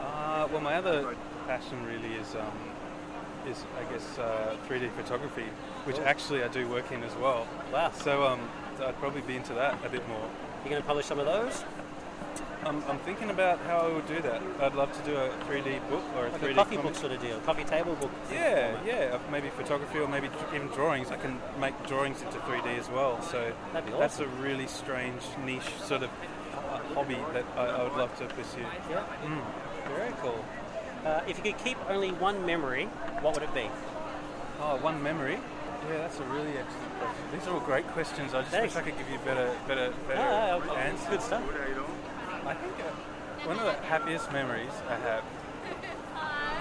Uh, well, my other passion really is, um, is I guess, uh, 3D photography, which actually I do work in as well. Wow. So um, I'd probably be into that a bit more. You're going to publish some of those? I'm, I'm thinking about how I would do that. I'd love to do a 3D book or a Like 3D a coffee comic. book sort of deal, coffee table book. Yeah, yeah, maybe photography or maybe even drawings. I can make drawings into 3D as well. So That'd be that's a really strange niche sort of hobby that I, I would love to pursue. Yeah. Mm. Very cool. Uh, if you could keep only one memory, what would it be? Oh, one memory. Yeah, that's a really excellent question. These are all great questions. I just Thanks. wish I could give you better, better, better Ah, ah, answers. good stuff. I think uh, one of the happiest memories I have.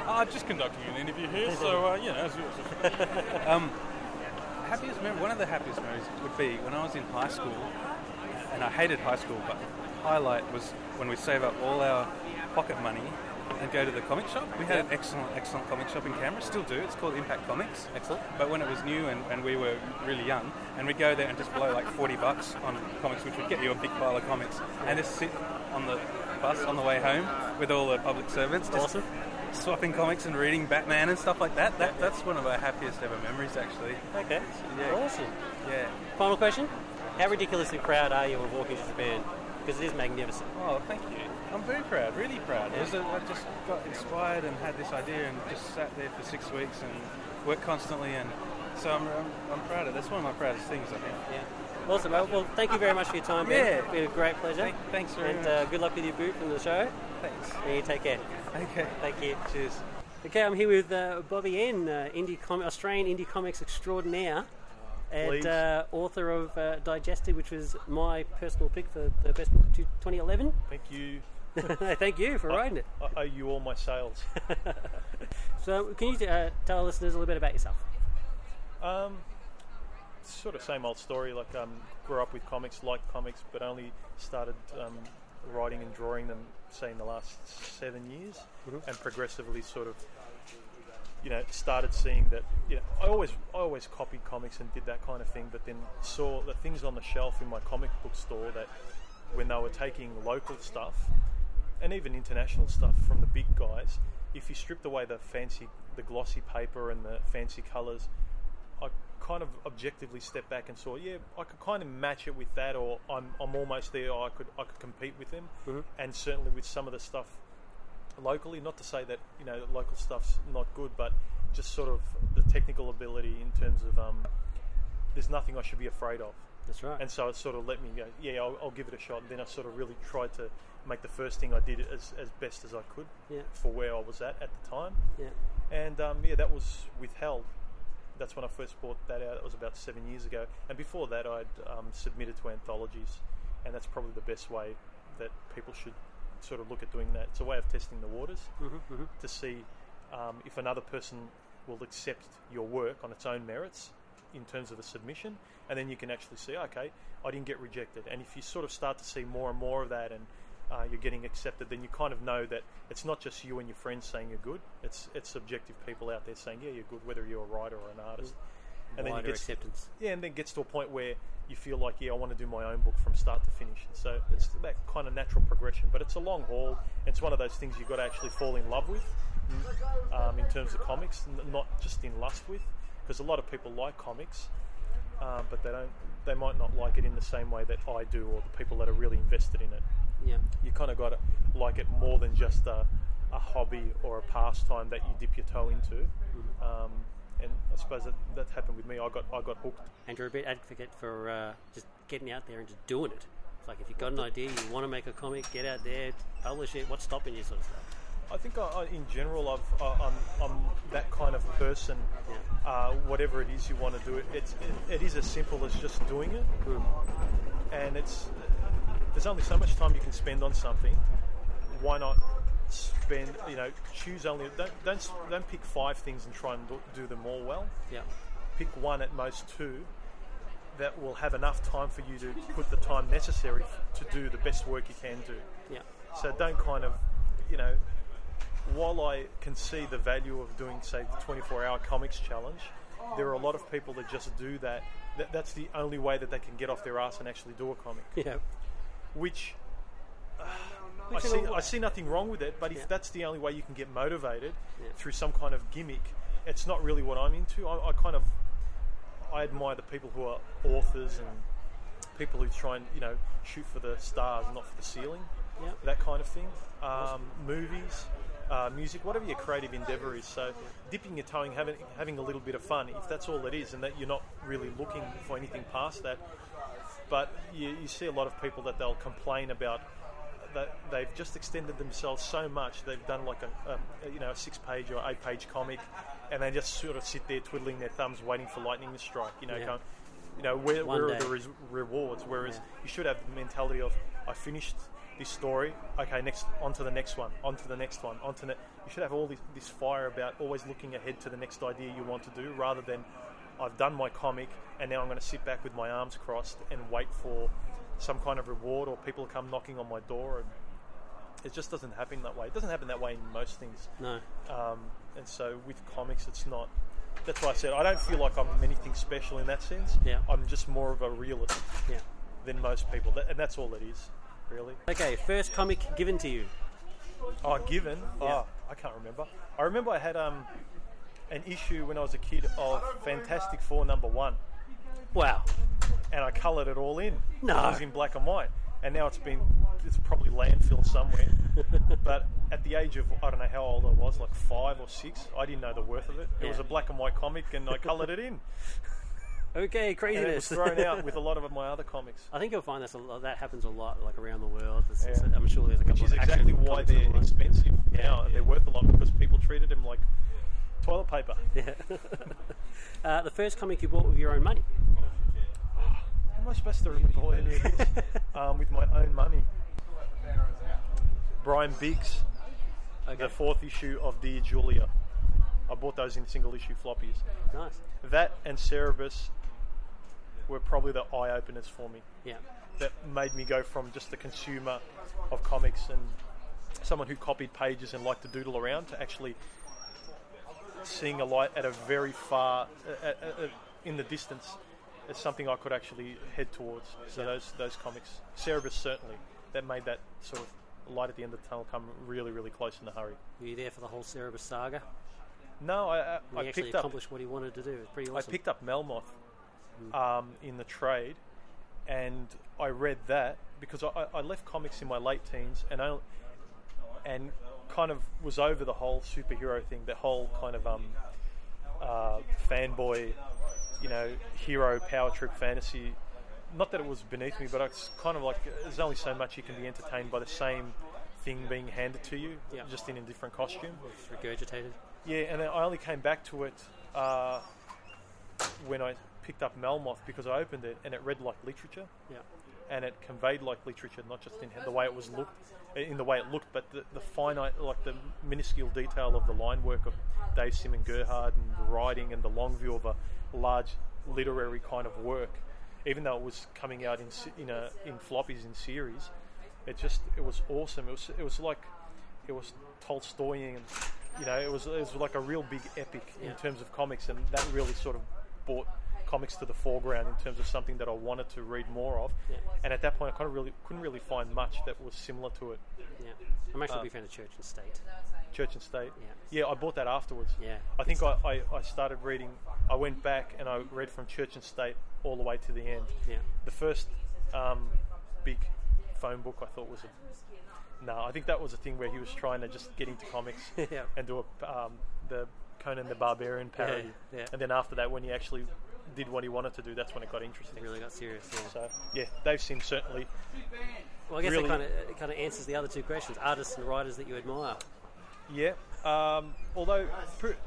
Uh, just conducting an interview here, so uh, you know, as usual. um, happiest mem- one of the happiest memories would be when I was in high school, and I hated high school, but highlight was when we save up all our pocket money and go to the comic shop. We had an excellent, excellent comic shop in Canberra, still do. It's called Impact Comics. Excellent. But when it was new and, and we were really young, and we'd go there and just blow like 40 bucks on comics, which would get you a big pile of comics, and just sit on the bus on the way home with all the public servants, just Awesome. swapping comics and reading Batman and stuff like that. that that's one of our happiest ever memories, actually. Okay. Yeah. Awesome. Yeah. Final question. How ridiculously proud are you of Walking to Japan? Because it is magnificent. Oh, thank you. I'm very proud, really proud. It was a, I just got inspired and had this idea and just sat there for six weeks and worked constantly, and so I'm, I'm, I'm proud of. It. That's one of my proudest things, I think. Yeah. Awesome. Well, well, thank you very much for your time, Ben. Yeah. It's been a great pleasure. Thank- thanks very and much. uh, good luck with your booth and the show. Thanks. And you take care. Okay. Thank you. Cheers. Okay, I'm here with uh, Bobby N, uh, indie com- Australian indie comics extraordinaire, and uh, author of uh, Digested, which was my personal pick for the best book of 2011. Thank you. Thank you for writing it. I owe you all my sales. So, can you uh, tell our listeners a little bit about yourself? Um, sort of same old story. Like um, grew up with comics, liked comics, but only started um, writing and drawing them, say, in the last seven years, Mhm. and progressively sort of, you know, started seeing that. You know, I always, I always copied comics and did that kind of thing, but then saw the things on the shelf in my comic book store that when they were taking local stuff and even international stuff from the big guys, if you stripped away the fancy, the glossy paper and the fancy colours, I kind of objectively stepped back and saw, yeah, I could kind of match it with that, or I'm, I'm almost there. I could I could compete with them, Mhm. and certainly with some of the stuff locally. Not to say that you know local stuff's not good, but just sort of the technical ability in terms of um, there's nothing I should be afraid of. That's right. And so it sort of let me go, yeah, I'll, I'll give it a shot. And then I sort of really tried to make the first thing I did as, as best as I could Yeah. for where I was at at the time. Yeah. And um, yeah, that was withheld. That's when I first brought that out. That was about seven years ago. And before that, I'd um, submitted to anthologies. And that's probably the best way that people should sort of look at doing that. It's a way of testing the waters Mhm, mhm. to see um, if another person will accept your work on its own merits in terms of a submission, and then you can actually see, okay, I didn't get rejected. And if you sort of start to see more and more of that, and uh, you're getting accepted, then you kind of know that it's not just you and your friends saying you're good. It's it's subjective people out there saying yeah you're good, whether you're a writer or an artist. And then you get acceptance. yeah, and then gets to a point where you feel like, yeah, I want to do my own book from start to finish. So it's that kind of natural progression, but it's a long haul. It's one of those things you've got to actually fall in love with um, in terms of comics, n- not just in lust with, because a lot of people like comics, uh, but they don't. They might not like it in the same way that I do, or the people that are really invested in it. Yeah. You kind of got to like it more than just a, a hobby or a pastime that you dip your toe into. Um, and I suppose that that happened with me. I got I got hooked. And you're a bit advocate for uh, just getting out there and just doing it. It's like if you've got an idea, you want to make a comic, get out there, publish it. What's stopping you, sort of stuff? I think I, I, in general, I've, I, I'm, I'm that kind of person. Uh, whatever it is you want to do, it, it's, it, it is as simple as just doing it. And it's there's only so much time you can spend on something. Why not spend? You know, choose only. Don't don't, don't pick five things and try and do, do them all well. Yeah. Pick one at most two that will have enough time for you to put the time necessary to do the best work you can do. Yeah. So don't kind of, you know, while I can see the value of doing, say, the 24 hour comics challenge, there are a lot of people that just do that. that. That's the only way that they can get off their ass and actually do a comic, Yeah. Which. uh, I see, I see nothing wrong with it, but if Yeah. that's the only way you can get motivated Yeah. through some kind of gimmick, it's not really what I'm into. I, I kind of I admire the people who are authors and people who try and you know shoot for the stars, not for the ceiling. Yeah. That kind of thing. Um, movies, uh, music, whatever your creative endeavour is. So dipping your toe in, having having a little bit of fun, if that's all it is, and that you're not really looking for anything past that. But you, you see a lot of people that they'll complain about that they've just extended themselves so much. They've done like a, a you know a six-page or eight-page comic, and they just sort of sit there twiddling their thumbs, waiting for lightning to strike. You know, Yeah. going, you know where, One where are the res- rewards? Whereas Yeah. you should have the mentality of I finished this story. Okay, next on to the next one, on to the next one, on to the. You should have all this, this fire about always looking ahead to the next idea you want to do, rather than I've done my comic and now I'm going to sit back with my arms crossed and wait for some kind of reward or people to come knocking on my door. And it just doesn't happen that way. It doesn't happen that way in most things. No. Um, and so with comics, it's not. That's why I said I don't feel like I'm anything special in that sense. Yeah. I'm just more of a realist Yeah. than most people, and that's all it is, really. Okay. First comic given to you. Oh, given? Yeah. Oh, I can't remember. I remember I had um, an issue when I was a kid of Fantastic Four number one, Wow. and I coloured it all in. No. It was in black and white, and now it's been it's probably landfill somewhere. but at the age of I don't know how old I was, like five or six, I didn't know the worth of it. It was a black and white comic, and I coloured it in, Okay. and it was Craziness. thrown out with a lot of my other comics. I think you'll find that's a lot, that happens a lot, like around the world. It's- it's- Yeah. I'm sure there's a couple Which is of action exactly why comics they're online. expensive Yeah, now. yeah. They're worth a lot because people treated them like toilet paper. Yeah. uh, the first comic you bought with your own money. How am I supposed to remember any of this? um, with my own money. Brian Biggs, Okay. the fourth issue of Dear Julia. I bought those in single issue floppies. Nice. That and Cerebus were probably the eye openers for me. Yeah. That made me go from just a consumer of comics and someone who copied pages and liked to doodle around to actually seeing a light at a very far, uh, uh, uh, in the distance, is something I could actually head towards. So those those comics, Cerebus certainly, that made that sort of light at the end of the tunnel come really really close in a hurry. Were you there for the whole Cerebus saga? No, I, I, He I actually picked up what he wanted to do. It's pretty I picked up Melmoth um, in the trade, and I read that because I, I- I left comics in my late teens and I, and kind of was over the whole superhero thing, the whole kind of um, uh, fanboy, you know, hero power trip fantasy. Not that it was beneath me, but it's kind of like there's only so much you can be entertained by the same thing being handed to you, Yeah. just in a different costume. Regurgitated. Yeah, and then I only came back to it uh, when I picked up Melmoth because I opened it and it read like literature Yeah. And it conveyed like literature, not just in the way it was looked, in the way it looked, but the, the finite, like the minuscule detail of the line work of Dave Sim and Gerhard and the writing and the long view of a large literary kind of work. Even though it was coming out in in, a, in floppies in series, It just it was awesome. It was it was like it was Tolstoyan. You know, it was it was like a real big epic Yeah. in terms of comics, and that really sort of brought comics to the foreground in terms of something that I wanted to read more of. Yeah. And at that point, I kind of really couldn't really find much that was similar to it. Yeah. I'm actually a Uh, big fan of Church and State. Church and State. Yeah. Yeah, I bought that afterwards. Yeah. I think I, I, I started reading. I went back and I read from Church and State all the way to the end. Yeah. The first um, big phone book I thought was a. No, I think that was a thing where he was trying to just get into comics Yeah. and do a, um, the Conan the Barbarian parody. Yeah, yeah. And then after that, when he actually did what he wanted to do, that's when it got interesting. It really got serious. Yeah. So yeah, Dave Sim certainly. Well, I guess really- it kind of it kind of answers the other two questions: artists and writers that you admire. Yeah. Um, although pr-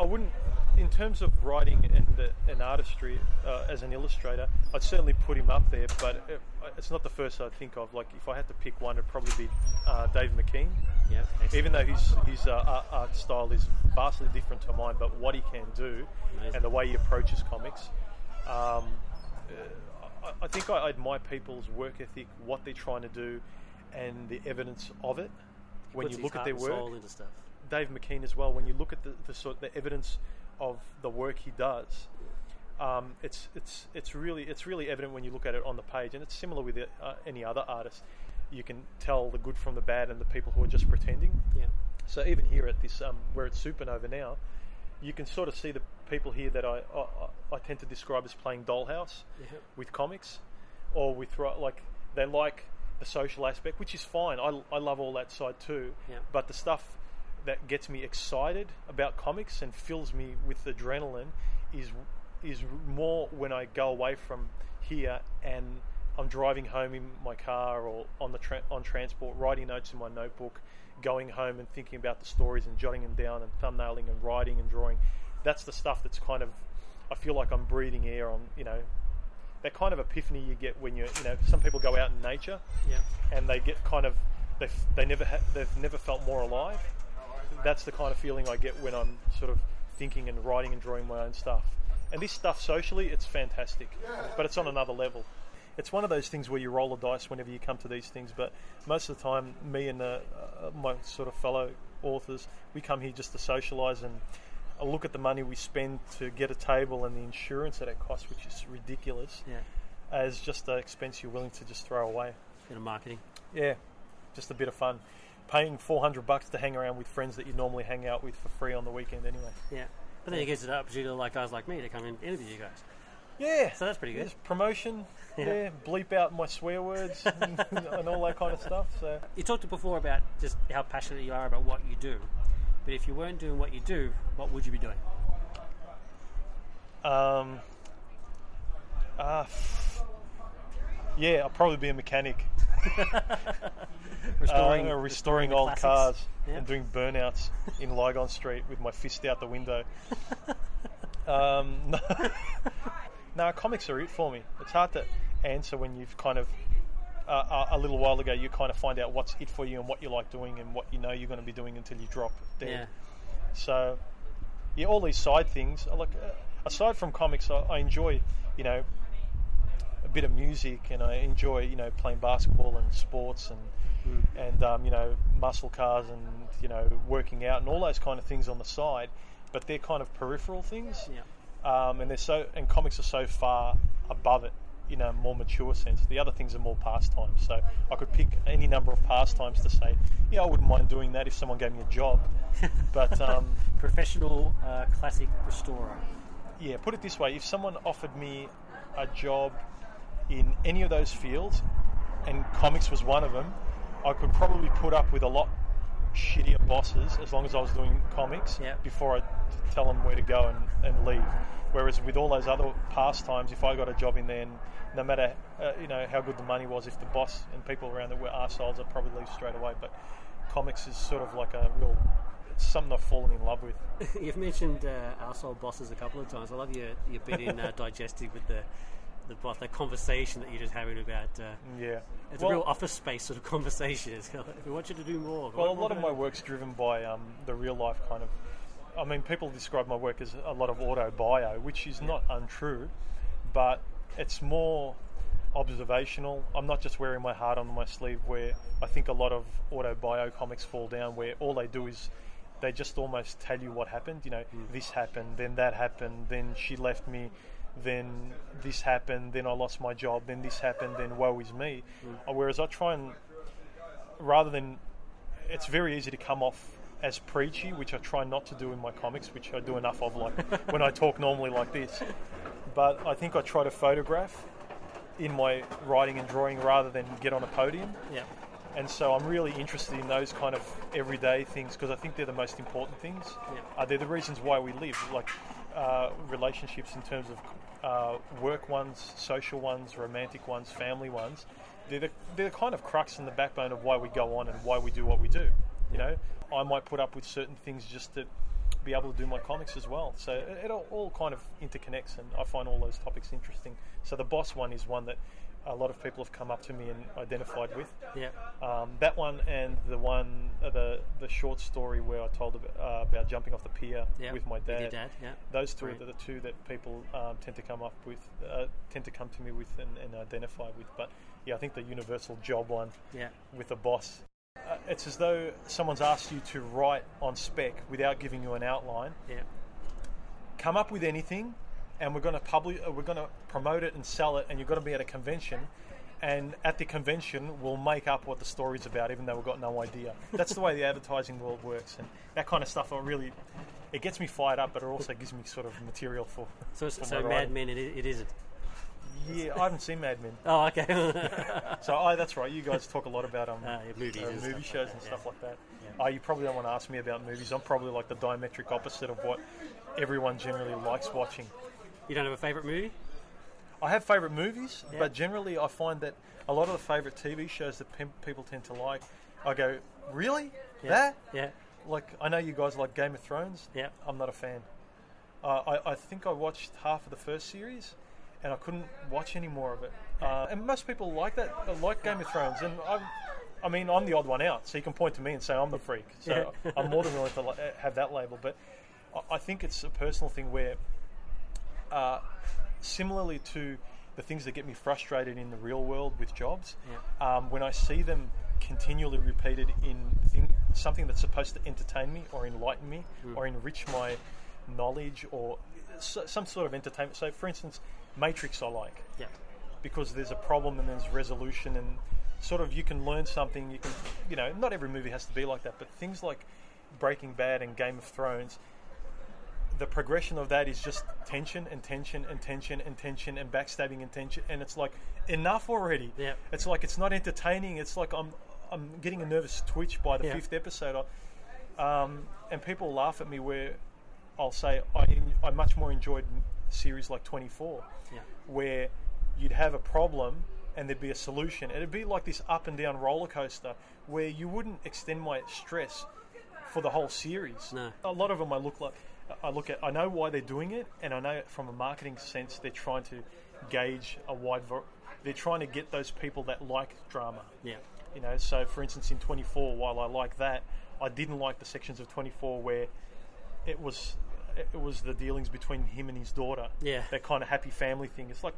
I wouldn't, in terms of writing and and artistry uh, as an illustrator, I'd certainly put him up there. But it, it's not the first I'd think of. Like if I had to pick one, it'd probably be uh, Dave McKean. Yeah. Even though his his uh, art, style is vastly different to mine, but what he can do Amazing. and the way he approaches comics. Um, uh, I, I think I admire people's work ethic, what they're trying to do, and the evidence of it. When you look at their work. Dave McKean as well. When you look at the, the sort the evidence of the work he does, um, it's it's it's really it's really evident when you look at it on the page, and it's similar with uh, any other artist. You can tell the good from the bad and the people who are just pretending. Yeah. So even here at this, um, where it's Supernova now, you can sort of see the people here that I I, I tend to describe as playing dollhouse Yeah. with comics, or with like they like the social aspect, which is fine. I, I love all that side too. Yeah. But the stuff that gets me excited about comics and fills me with adrenaline is is more when I go away from here and I'm driving home in my car or on the tra- on transport, writing notes in my notebook, going home and thinking about the stories and jotting them down and thumbnailing and writing and drawing. That's the stuff that's kind of I feel like I'm breathing air on, you know, that kind of epiphany you get when you you know some people go out in nature Yeah. and they get kind of they they never ha- they've never felt more alive. That's the kind of feeling I get when I'm sort of thinking and writing and drawing my own stuff. And this stuff socially, it's fantastic, but it's on another level. It's one of those things where you roll the dice whenever you come to these things, but most of the time, me and uh, uh, my sort of fellow authors, we come here just to socialise and uh, look at the money we spend to get a table and the insurance that it costs, which is ridiculous, Yeah. as just an expense you're willing to just throw away. Bit of marketing. Yeah, just a bit of fun. Paying 400 bucks to hang around with friends that you normally hang out with for free on the weekend anyway. Yeah. But then it gives it an opportunity to like guys like me to come and interview you guys. Yeah. So that's pretty good. There's promotion, Yeah. yeah. bleep out my swear words and, and all that kind of stuff. So You talked before about just how passionate you are about what you do. But if you weren't doing what you do, what would you be doing? Um, uh, yeah, I'll probably be a mechanic, Restoring, uh, restoring old cars and doing burnouts in Lygon Street with my fist out the window. um, no, no, comics are it for me. It's hard to answer when you've kind of uh, a a little while ago you kind of find out what's it for you and what you like doing and what you know you're going to be doing until you drop dead. Yeah. So, yeah, all these side things. Like, uh, aside from comics, I, I enjoy, you know, a bit of music, and I enjoy, you know, playing basketball and sports and and um, you know, muscle cars and you know, working out and all those kind of things on the side. But they're kind of peripheral things, Yeah. um, and they're so and comics are so far above it in a more mature sense. The other things are more pastimes. So I could pick any number of pastimes to say, yeah, I wouldn't mind doing that if someone gave me a job. But um, Professional uh, classic restorer. yeah, put it this way: if someone offered me a job in any of those fields, and comics was one of them, I could probably put up with a lot shittier bosses as long as I was doing comics Yeah. before I tell them where to go and, and leave. Whereas with all those other pastimes, if I got a job in there, and no matter uh, you know how good the money was, if the boss and people around there were assholes, I'd probably leave straight away. But comics is sort of like a real something I've fallen in love with. You've mentioned uh, arsehole bosses a couple of times. I love your, your bit in uh, Digestive with the the boss, that conversation that you're just having about. Uh, Yeah, it's Well- a real office space sort of conversation. It's like, we want you to do more. We Well, a lot of my work's driven by um, the real life kind of. I mean, people describe my work as a lot of auto bio, which is not untrue, but it's more. observational. I'm not just wearing my heart on my sleeve, where I think a lot of autobio comics fall down, where all they do is they just almost tell you what happened. You know, this happened, then that happened, then she left me, then this happened, then I lost my job, then this happened, then woe is me. Uh, Whereas I try and rather than it's very easy to come off as preachy, which I try not to do in my comics, which I do enough of, like when I talk normally like this. But I think I try to photograph in my writing and drawing rather than get on a podium. Yeah. And so I'm really interested in those kind of everyday things because I think they're the most important things. Yeah. Uh, they're the reasons why we live, like uh, relationships in terms of uh, work ones, social ones, romantic ones, family ones. They're the, they're the kind of crux and the backbone of why we go on and why we do what we do. You know, I might put up with certain things just to be able to do my comics as well. So it, it all, all kind of interconnects, and I find all those topics interesting. So the boss one is one that a lot of people have come up to me and identified with. Yeah. Um, that one and the one, uh, the the short story where I told about, uh, about jumping off the pier Yeah. with my dad. your dad. Yeah. Those two are the two that people um, tend to come up with, uh, tend to come to me with and, and identify with. But yeah, I think the universal job one Yeah. with a boss. Uh, it's as though someone's asked you to write on spec without giving you an outline. Yeah. Come up with anything, and we're going to publish. Uh, we're going to promote it and sell it, and you're going to be at a convention. And at the convention, we'll make up what the story's about, even though we've got no idea. That's the way the advertising world works, and that kind of stuff. I really, it gets me fired up, but it also gives me sort of material for. So, for so Mad. Men, it, it isn't. Yeah, I haven't seen Mad Men, Oh, okay. so I, that's right. You guys talk a lot about um, yeah, movies uh, movie shows like and that, stuff like that. Yeah. Uh, you probably don't want to ask me about movies. I'm probably like the diametric opposite of what everyone generally likes watching. You don't have a favourite movie? I have favourite movies, Yeah. but generally I find that a lot of the favourite TV shows that pem- people tend to like, I go, really? Yeah. That? Yeah. Like, I know you guys like Game of Thrones. Yeah. I'm not a fan. Uh, I, I think I watched half of the first series, and I couldn't watch any more of it. Uh, and most people like that, uh, like Game of Thrones, and I'm, I mean, I'm the odd one out, so you can point to me and say I'm the freak. So Yeah. I'm more than willing to have that label. But I, I think it's a personal thing where, uh, similarly to the things that get me frustrated in the real world with jobs, um, when I see them continually repeated in thing, something that's supposed to entertain me or enlighten me or enrich my knowledge or s- some sort of entertainment. So, for instance, Matrix I like Yeah. because there's a problem and there's resolution and sort of you can learn something. You can, you know, not every movie has to be like that, but things like Breaking Bad and Game of Thrones, the progression of that is just tension and tension and tension and tension and backstabbing and tension, and it's like enough already. Yeah. It's like it's not entertaining. It's like I'm I'm getting a nervous twitch by the Yeah. fifth episode. I, um, and people laugh at me where I'll say I I much more enjoyed series like 24 Yeah. where you'd have a problem and there'd be a solution. It'd be like this up and down roller coaster where you wouldn't extend my stress for the whole series. No. A lot of them I look like I look at I know why they're doing it and I know from a marketing sense they're trying to gauge a wide var- they're trying to get those people that like drama. Yeah. You know, so for instance, in 24, while I like that, I didn't like the sections of 24 where it was it was the dealings between him and his daughter. Yeah. that kind of happy family thing. It's like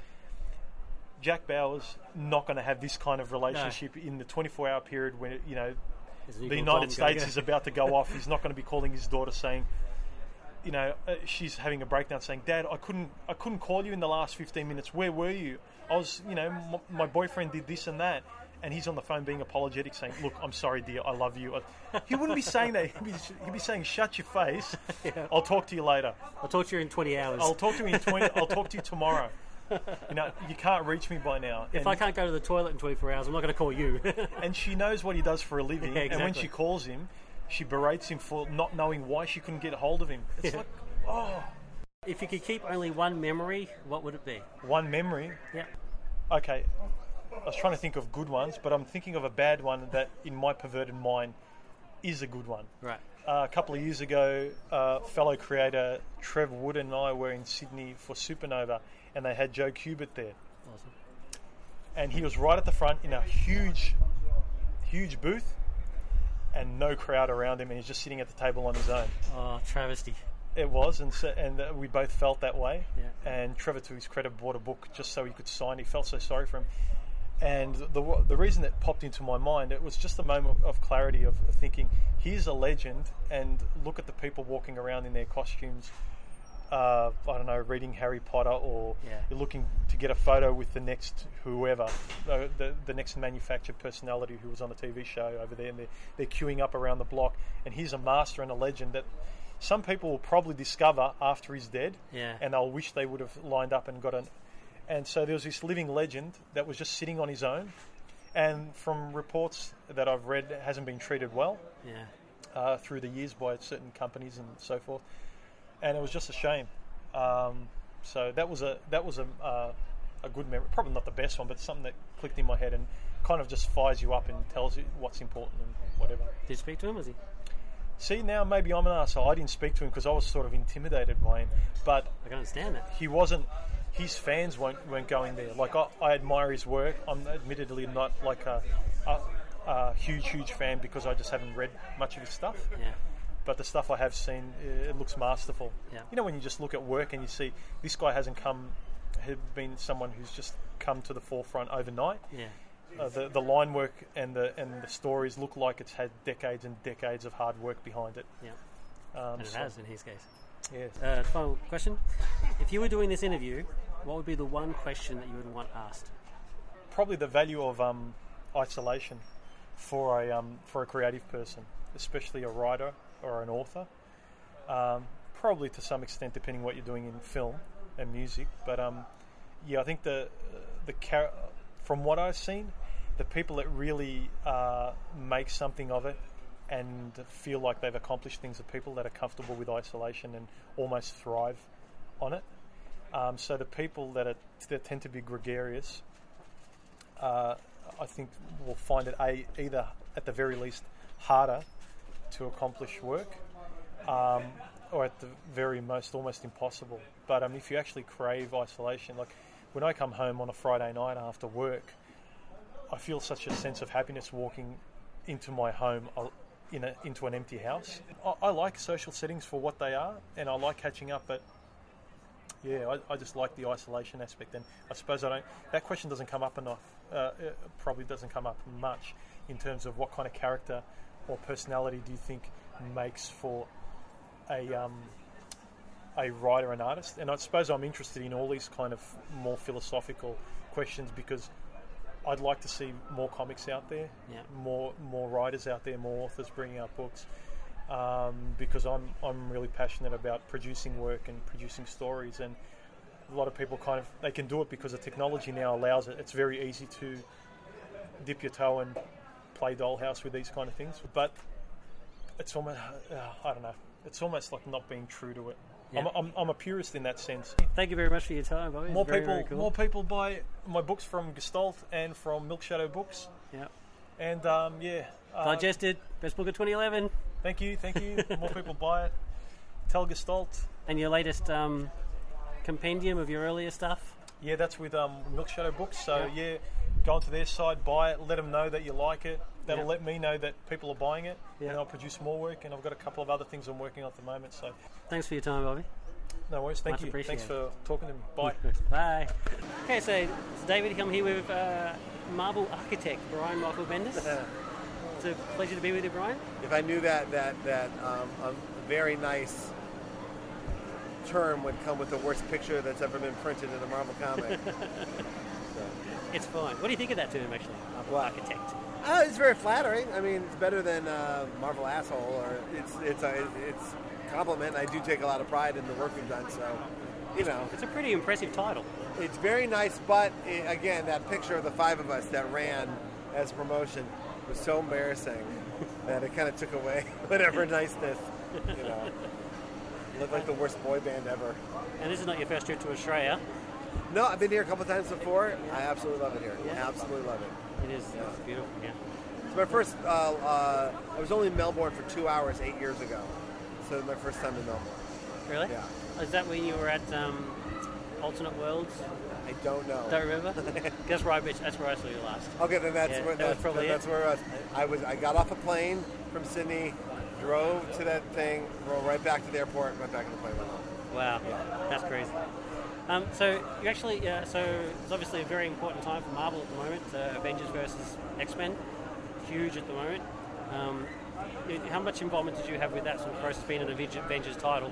Jack Bauer's not going to have this kind of relationship in the 24 hour period when it, you know the United States is about to go off. He's not going to be calling his daughter saying, you know, uh, she's having a breakdown saying, "Dad, I couldn't, I couldn't call you in the last 15 minutes. Where were you? I was, you know, m- my boyfriend did this and that." And he's on the phone being apologetic, saying, "Look, I'm sorry, dear. I love you." He wouldn't be saying that. He'd be, he'd be saying, "Shut your face. I'll talk to you later. I'll talk to you in 20 hours. I'll talk to you in 20. I'll talk to you tomorrow." You know, you can't reach me by now. if And- I can't go to the toilet in 24 hours, I'm not going to call you. and she knows what he does for a living. Yeah, And when she calls him, she berates him for not knowing why she couldn't get a hold of him. It's Yeah. like, oh, if you could keep only one memory, what would it be? one memory. Yeah. Okay, I was trying to think of good ones, but I'm thinking of a bad one that, in my perverted mind, is a good one. Right. Uh, a couple of years ago, uh, fellow creator Trev Wood and I were in Sydney for Supernova, and they had Joe Kubert there. Awesome. and he was right at the front in a huge, huge booth, and no crowd around him, and he's just sitting at the table on his own. Oh, travesty. It was, and so, and we both felt that way. Yeah. And Trevor, to his credit, bought a book just so he could sign. He felt so sorry for him. And the the reason that popped into my mind, it was just a moment of clarity of thinking, here's a legend, and look at the people walking around in their costumes. Uh, I don't know, reading Harry Potter, or Yeah. you're looking to get a photo with the next whoever, uh, the the next manufactured personality who was on a TV show over there, and they're, they're queuing up around the block. And he's a master and a legend that some people will probably discover after he's dead, Yeah. and they'll wish they would have lined up and got an. And so there was this living legend that was just sitting on his own, and from reports that I've read, hasn't been treated well Yeah. uh, through the years by certain companies and so forth. And it was just a shame. Um, so that was a that was a uh, a good memory. Probably not the best one, but something that clicked in my head and kind of just fires you up and tells you what's important and whatever. Did you speak to him? Was he? See now, maybe I'm an asshole. I didn't speak to him because I was sort of intimidated by him, but I can understand that. he wasn't. His fans weren't, weren't going there. Like I, I admire his work. I'm admittedly not like a, a, a huge, huge fan because I just haven't read much of his stuff. Yeah. But the stuff I have seen, it looks masterful. Yeah. You know, when you just look at work and you see this guy hasn't come, had been someone who's just come to the forefront overnight. Yeah. Uh, the the line work and the and the stories look like it's had decades and decades of hard work behind it. Yeah. Um, And it so- has in his case. Yes. Uh, final question: If you were doing this interview, what would be the one question that you would want asked? probably the value of um, isolation for a um, for a creative person, especially a writer or an author. Um, probably to some extent, depending what you're doing in film and music. But um, yeah, I think the the char- from what I've seen, the people that really uh, make something of it and feel like they've accomplished things are people that are comfortable with isolation and almost thrive on it. Um, so the people that are that tend to be gregarious uh, I think will find it a either at the very least harder to accomplish work, um, or at the very most almost impossible. But um, if you actually crave isolation, like when I come home on a Friday night after work, I feel such a sense of happiness walking into my home. uh, In a, into an empty house. I, I like social settings for what they are, and I like catching up. But yeah, I, I just like the isolation aspect, and I suppose I don't. That question doesn't come up enough. Uh, probably doesn't come up much in terms of what kind of character or personality do you think makes for a um, a writer and artist. And I suppose I'm interested in all these kind of more philosophical questions because I'd like to see more comics out there, Yeah. more more writers out there, more authors bringing out books. Um, because I'm I'm really passionate about producing work and producing stories, and a lot of people kind of they can do it because the technology now allows it. It's very easy to dip your toe and play dollhouse with these kind of things, but it's almost uh, I don't know. It's almost like not being true to it. I'm, I'm, I'm a purist in that sense. Thank you very much for your time, Bobby. More very, people, very cool. more people buy my books from Gestalt and from Milk Shadow Books, Yeah. and um, yeah, uh, Digested, best book of 2011, Thank you, thank you. More people buy it. Tell Gestalt. and your latest um, compendium of your earlier stuff. Yeah, that's with um, Milk Shadow Books. So Yeah. yeah. Go onto their site, buy it, let them know that you like it. That'll Yeah. let me know that people are buying it, Yeah. and I'll produce more work. And I've got a couple of other things I'm working on at the moment. So Thanks for your time, Bobby. no worries. Thank Much you. Thanks for talking to me. Bye. Bye. Okay, so it's David. I'm here with uh, Marvel architect Brian Michael Bendis. It's a pleasure to be with you, Brian. if I knew that that that um, a very nice term would come with the worst picture that's ever been printed in a Marvel comic. It's fine. What do you think of that term, actually? Marvel architect. uh, it's very flattering. I mean, it's better than uh, Marvel asshole, or it's it's a it's compliment. I do take a lot of pride in the work we've done, so you know It's a pretty impressive title. it's very nice. But i again, that picture of the five of us that ran as promotion was so embarrassing that it kind of took away whatever niceness. You know, looked like the worst boy band ever. And this is not your first trip to Australia. No, I've been here a couple times before. I absolutely love it here. Yeah. Absolutely love it. It is it's beautiful, yeah. It's my first. Uh, uh, I was only in Melbourne for two hours eight years ago, so it's my first time in Melbourne. Really? Yeah. Is that when you were at um, Alternate Worlds? I don't know. Don't remember? that's where I that's where I saw you last. Okay, then that's Yeah, where that that's, probably that's it. where I was. I was. I got off a plane from Sydney drove to that thing, drove right back to the airport, went back in the plane. Wow, that's crazy. Um, so you actually, uh, so it's obviously a very important time for Marvel at the moment. Uh, Avengers versus X Men, huge at the moment. Um, how much involvement did you have with that sort of process, being an Avenge- Avengers title?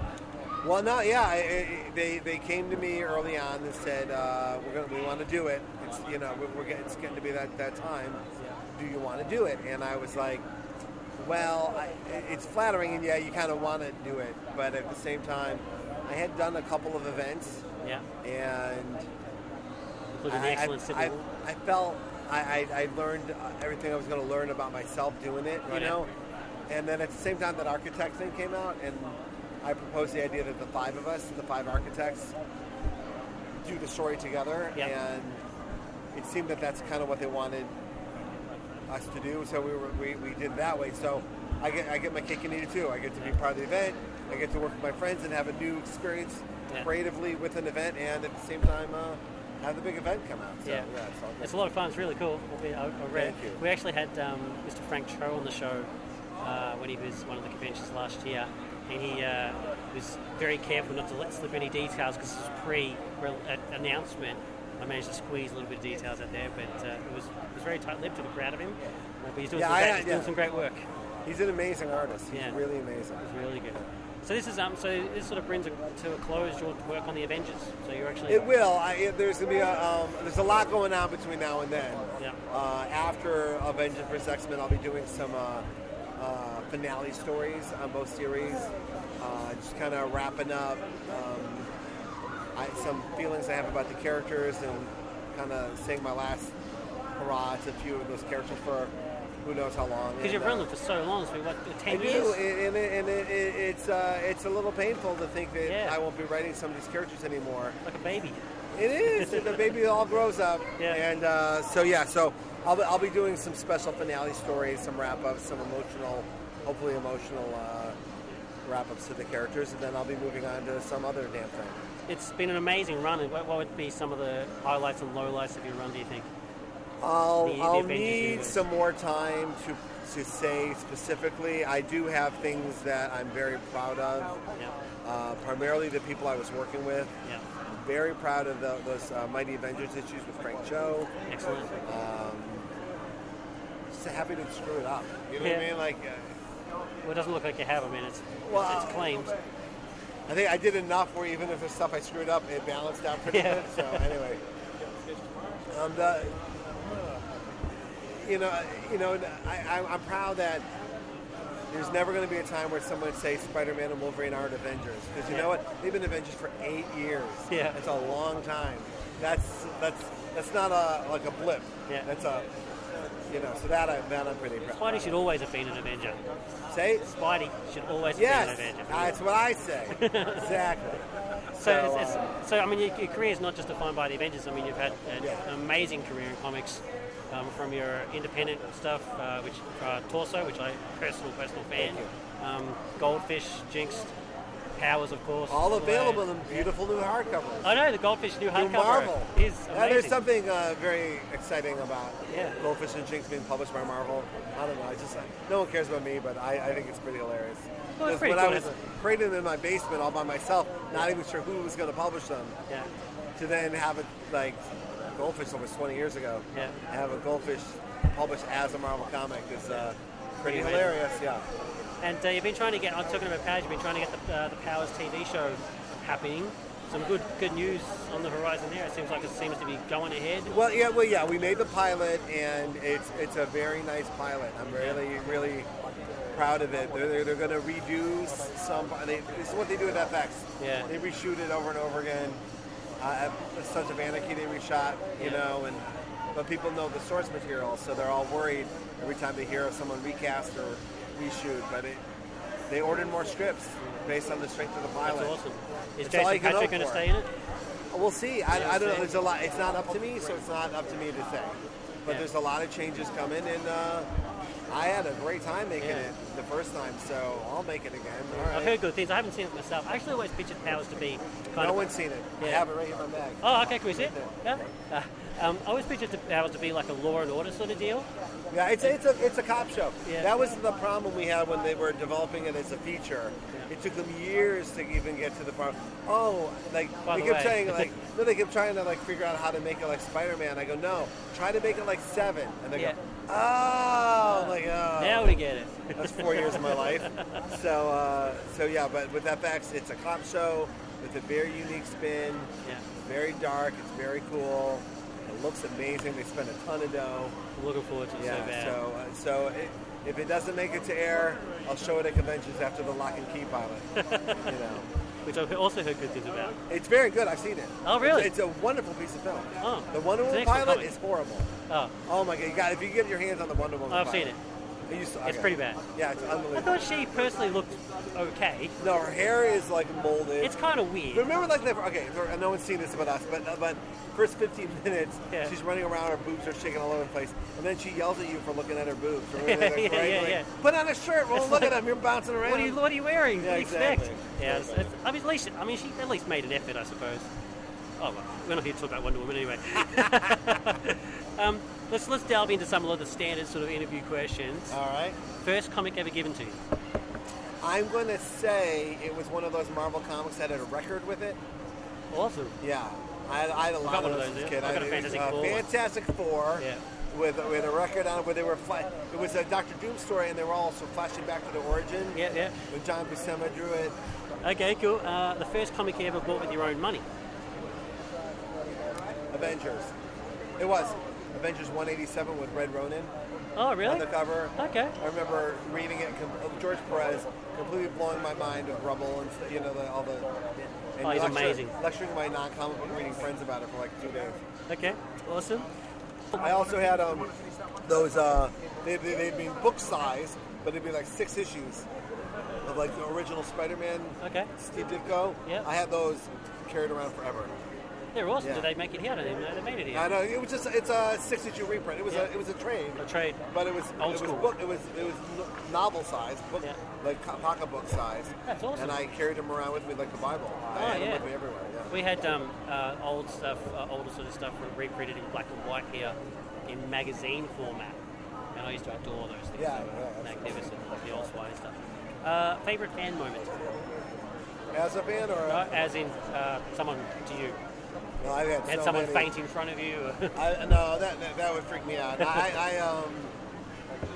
Well, no, yeah, I, I, they they came to me early on and said uh, we're gonna we want to do it. It's you know we're, we're getting, it's getting to be that that time. Do you want to do it? And I was like, well, I, it's flattering, and yeah, you kind of want to do it, but at the same time, I had done a couple of events, Yeah, and including the excellent I, I, I felt I, I, I learned uh, everything I was going to learn about myself doing it, you Right. know. And then at the same time, that architect thing came out, and I proposed the idea that the five of us, the five architects, do the story together, Yeah. and it seemed that that's kind of what they wanted us to do. So we were we, we did it that way. So I get I get my cake and eat it too. I get to be part of the event. I get to work with my friends and have a new experience Yeah. creatively with an event, and at the same time. Uh, have the big event come out. So, Yeah. yeah it's all good. It's a lot of fun. It's really cool. I, I read. Thank you. We actually had um, Mr. Frank Cho on the show uh, when he was one of the conventions last year, and he uh, was very careful not to let slip any details because it was pre-announcement. I managed to squeeze a little bit of details out there, but uh, it was it was very tight-lipped. I'm proud of him. Uh, but he's doing, Yeah, some, I- great, he's doing some great work. He's an amazing artist. He's Yeah. really amazing. It's really good. So this is um. So this sort of brings it to a close your work on the Avengers. So you're actually It will. I, it- there's gonna be a um, there's a lot going on between now and then. Yeah. Uh, after Avengers vs X Men, I'll be doing some uh, uh, finale stories on both series. Uh, just kind of wrapping up um, I, some feelings I have about the characters and kind of saying my last hurrah to a few of those characters for who knows how long. because you've run uh, them for so long. So what? I Ten do, years. and, and, it, and it, it, it's uh, it's a little painful to think that Yeah. I won't be writing some of these characters anymore. like a baby. It is. the baby all grows up. Yeah. And uh, so yeah, so I'll be, I'll be doing some special finale stories, some wrap ups, some emotional, hopefully emotional uh, wrap ups to the characters, and then I'll be moving on to some other damn thing. It's been an amazing run. And what what would be some of the highlights and lowlights of your run? Do you think? I'll, The- the I'll Avengers need universe. some more time to to say specifically. I do have things that I'm very proud of. Yeah, Uh, primarily the people I was working with. yeah, Very proud of the, those uh, Mighty Avengers issues with Frank Cho. excellent. Um, just happy to screw it up. You know what I mean? Like, uh, Well, it doesn't look like you have. I mean, it's Well, it's, it's claimed. I think I did enough where even if there's stuff I screwed up, it balanced out pretty Yeah. good. So anyway, um, the, you know, you know, I, I'm proud that there's never going to be a time where someone would say Spider-Man and Wolverine aren't Avengers because you know what? They've been Avengers for eight years. Yeah. it's a long time. That's that's that's not a like a blip. Yeah. that's a you know. So that I that I'm pretty proud. Spidey should always have been an Avenger. say. Spidey should always have Yes, been an Avenger. that's what I say. exactly. So, So, it's, uh, it's, so I mean, your, your career is not just defined by the Avengers. I mean, you've had an Yeah. amazing career in comics, um, from your independent stuff, uh, which uh, Torso, which I personal personal fan, um, Goldfish, Jinx, Powers, of course. All available in beautiful new hardcovers. I know the Goldfish new hardcover Marvel. is Yeah, there's something uh, very exciting about Yeah. Goldfish and Jinx being published by Marvel. I don't know. I just no one cares about me, but I, I think it's pretty hilarious. Well, it's pretty when I was creating them in my basement all by myself, not even sure who was going to publish them, yeah, to then have it like Goldfish almost 20 years ago, Yeah. have a Goldfish published as a Marvel comic is uh, pretty hilarious. Yeah. and uh, you've been trying to get. I'm talking about Powers. You've been trying to get the, uh, the Powers TV show happening. Some good good news on the horizon there. It seems like it seems to be going ahead. Well, yeah, well, yeah. We made the pilot, and it's it's a very nice pilot. I'm really, really proud of it. They're, they're, they're going to redo s- some. They, this is what they do at FX. Yeah. They reshoot it over and over again. Uh, Sons of Anarchy, they reshot, you know, and but people know the source material, so they're all worried every time they hear of someone recast or reshoot. But it, they ordered more scripts based on the strength of the pilot. That's awesome. Is all Jason Patric going to stay in it? We'll see. I, Yeah, I don't know. There's a lot. It's not up to me, so it's not up to me to say. But Yeah. there's a lot of changes coming, and uh, I had a great time making Yeah. it the first time, so I'll make it again. All right. I've heard good things. I haven't seen it myself. I actually always pictured Powers to be kind no of. one's seen it. I have it right here in my bag. Oh, okay. Can we see it? Yeah. Uh, Um, I always pictured it to, to be like a Law and Order sort of deal. Yeah, it's a, it's a it's a cop show. Yeah. That was the problem we had when they were developing it as a feature. Yeah. It took them years to even get to the part. Oh, like By they kept way. saying like no, they kept trying to like figure out how to make it like Spider-Man. I go no, try to make it like Seven, and they Yeah. go oh, like oh. Now we get it. That's four years of my life. So uh, so yeah, but with FX, it's a cop show with a very unique spin. Yeah. It's very dark. It's very cool. It looks amazing. They spend a ton of dough. Looking forward to it Yeah, so bad. so uh, so it, if it doesn't make it to air, I'll show it at conventions after the Locke and Key pilot. you know, Which I've also heard good things about. it's very good. I've seen it. Oh, really? It's, it's a wonderful piece of film. Oh, the Wonder Woman pilot is horrible. Oh, Oh my god! You got if you get your hands on the Wonder Woman. I've pilot. seen it. S- It's okay. pretty bad. Yeah, it's unbelievable. I thought she personally looked okay. no, her hair is like molded. It's kind of weird. Remember, like, the, okay, no one's seen this about us, but uh, but first 15 minutes, Yeah. she's running around, her boobs are shaking all over the place, and then she yells at you for looking at her boobs. Remember Yeah, yeah, right? yeah, Like, yeah. Put on a shirt. Well, It's look like- at him. You're bouncing around. What are you What are you wearing? Yeah, what do you expect? Yeah, it's, it's, I mean, at least I mean she at least made an effort, I suppose. Oh well, we're not here to talk about Wonder Woman anyway. um, let's let's delve into some of the standard sort of interview questions. All right. First comic ever given to you. I'm going to say it was one of those Marvel comics that had a record with it. Awesome. Yeah. I had, I had a lot got of one of those those, as a kid. I got a Fantastic uh, Four. Fantastic Four. Yeah. With, with a record on it where they were fly- it was a Doctor Doom story and they were also flashing back to the origin. Yeah, yeah. When John Buscema drew it. Okay, cool. Uh, the first comic you ever bought with your own money. Avengers. It was Avengers 187 with Red Ronin Oh, really? on the cover. Okay. I remember reading it. uh, George Perez completely blowing my mind with Rubble and you know the, all the. And Oh, he's lecture- amazing. Lecturing my non-comic book reading friends about it for like two days. Okay. Awesome. I also had um those uh they they they'd be book size, but it'd be like six issues of like the original Spider-Man. Okay. Steve Ditko. Yeah. I had those carried around forever. They're awesome. Yeah. Did they make it here? I didn't even know they made it here. I know it was just it's a '62 reprint. It was Yeah. a it was a trade. A trade. But it was Old it school. was book it was it was novel size book Yeah. like pocketbook size. That's awesome. And I carried them around with me like the Bible. I Oh, had them with me everywhere. Yeah. We had um, uh, old stuff, uh, older sort of stuff reprinted in black and white here in magazine format. And I used to adore those things. Yeah, yeah, magnificent, like the old Swine stuff. Uh, favorite fan moment? As a fan or Uh, as in uh, someone to you. No, I had, Had so someone many. faint in front of you? I, no, that, that that would freak me out. I, I um,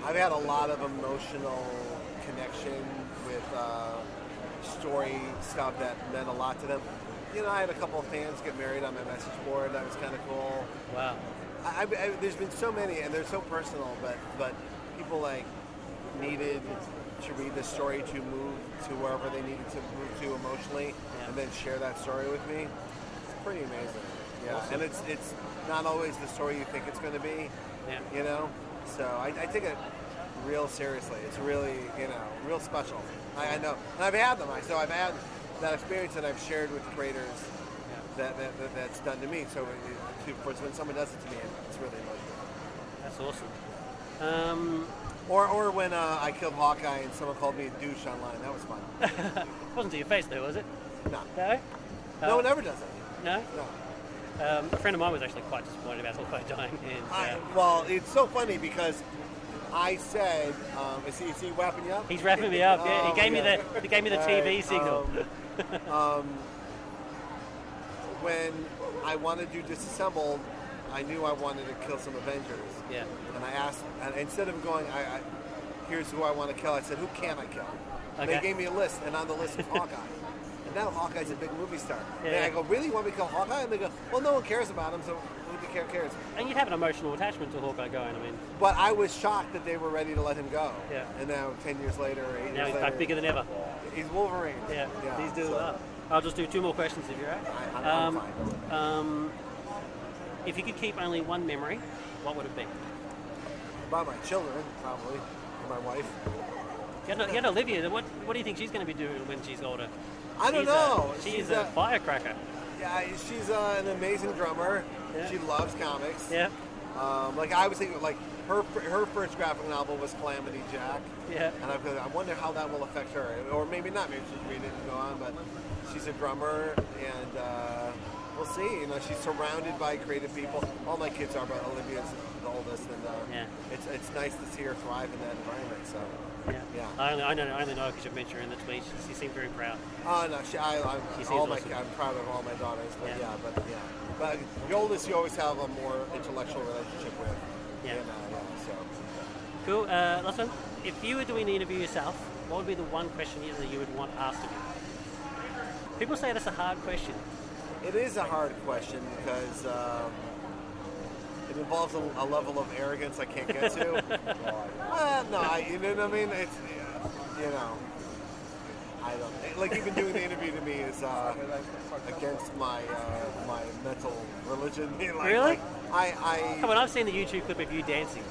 I've had a lot of emotional connection with uh, story stuff that meant a lot to them. You know, I had a couple of fans get married on my message board. That was kind of cool. wow. I, I, I, there's been so many, and they're so personal, but but people like needed to read the story to move to wherever they needed to move to emotionally, Yeah. and then share that story with me. Pretty amazing. Yeah, Awesome. and it's it's not always the story you think it's going to be. Yeah. You know, so I, I take it real seriously. It's really you know real special. I, I know, and I've had them. I so I've had that experience that I've shared with creators that, that, that that's done to me. So it, when someone does it to me, it's really emotional. That's awesome. Um, Or or when uh, I killed Hawkeye and someone called me a douche online. That was fun. it wasn't to your face though, was it? No, No? no Uh, one ever does it. No? No. Um, a friend of mine was actually quite disappointed about Hawkeye dying. And, I, uh, well, it's so funny because I said, um, is, he, is he wrapping you up? he's wrapping me up. Yeah, Oh, he gave me the he gave me the TV right, signal. um, um, when I wanted to disassemble, I knew I wanted to kill some Avengers. yeah. And I asked, and instead of going, I, I, here's who I want to kill, I said, who can I kill? Okay. They gave me a list, and on the list was Hawkeye. And now Hawkeye's a big movie star. Yeah. And I go, really? You want me to kill Hawkeye? And they go, well, no one cares about him, so who cares? And you'd have an emotional attachment to Hawkeye going. I mean, But I was shocked that they were ready to let him go. Yeah. And now, 10 years later, 8 now years he's later, back bigger than ever. he's Wolverine. Yeah, Yeah, these dudes so- are. I'll just do two more questions if you're right. I, I'm, I'm fine. um, if you could keep only one memory, what would it be? About my children, probably. Or my wife. Get, get Olivia. What What do you think she's going to be doing when she's older? I don't She's know. A, she's, She's a, a- firecracker. Yeah, she's uh, an amazing drummer. Yeah. She loves comics. Yeah, Um, like I was thinking, like her her first graphic novel was Calamity Jack, yeah. and I, I wonder how that will affect her, or maybe not. Maybe she'll read it and go on. But she's a drummer, and uh, we'll see. You know, she's surrounded by creative people. All my kids are, but Olivia's the oldest, and uh, Yeah. it's it's nice to see her thrive in that environment. So, Yeah. Yeah. I only, I know, I only know because you've mentioned her in the tweet. She, she seemed very proud. oh no, she, I, I'm, She seems all my, awesome. I'm proud of all my daughters, but Yeah. yeah, but yeah, but the oldest you always have a more intellectual relationship with. Yeah. And, uh, yeah, so. Cool. Uh, last one. If you were doing the interview yourself, what would be the one question you- that you would want asked of you? People say that's a hard question. It is a hard question because um, involves a, a level of arrogance I can't get to. uh, no, I, you know what I mean? It's you know, I don't like even doing the interview to me is uh, against my uh, my mental religion. like, Really? like, I, I Come on, I've seen the YouTube clip of you dancing.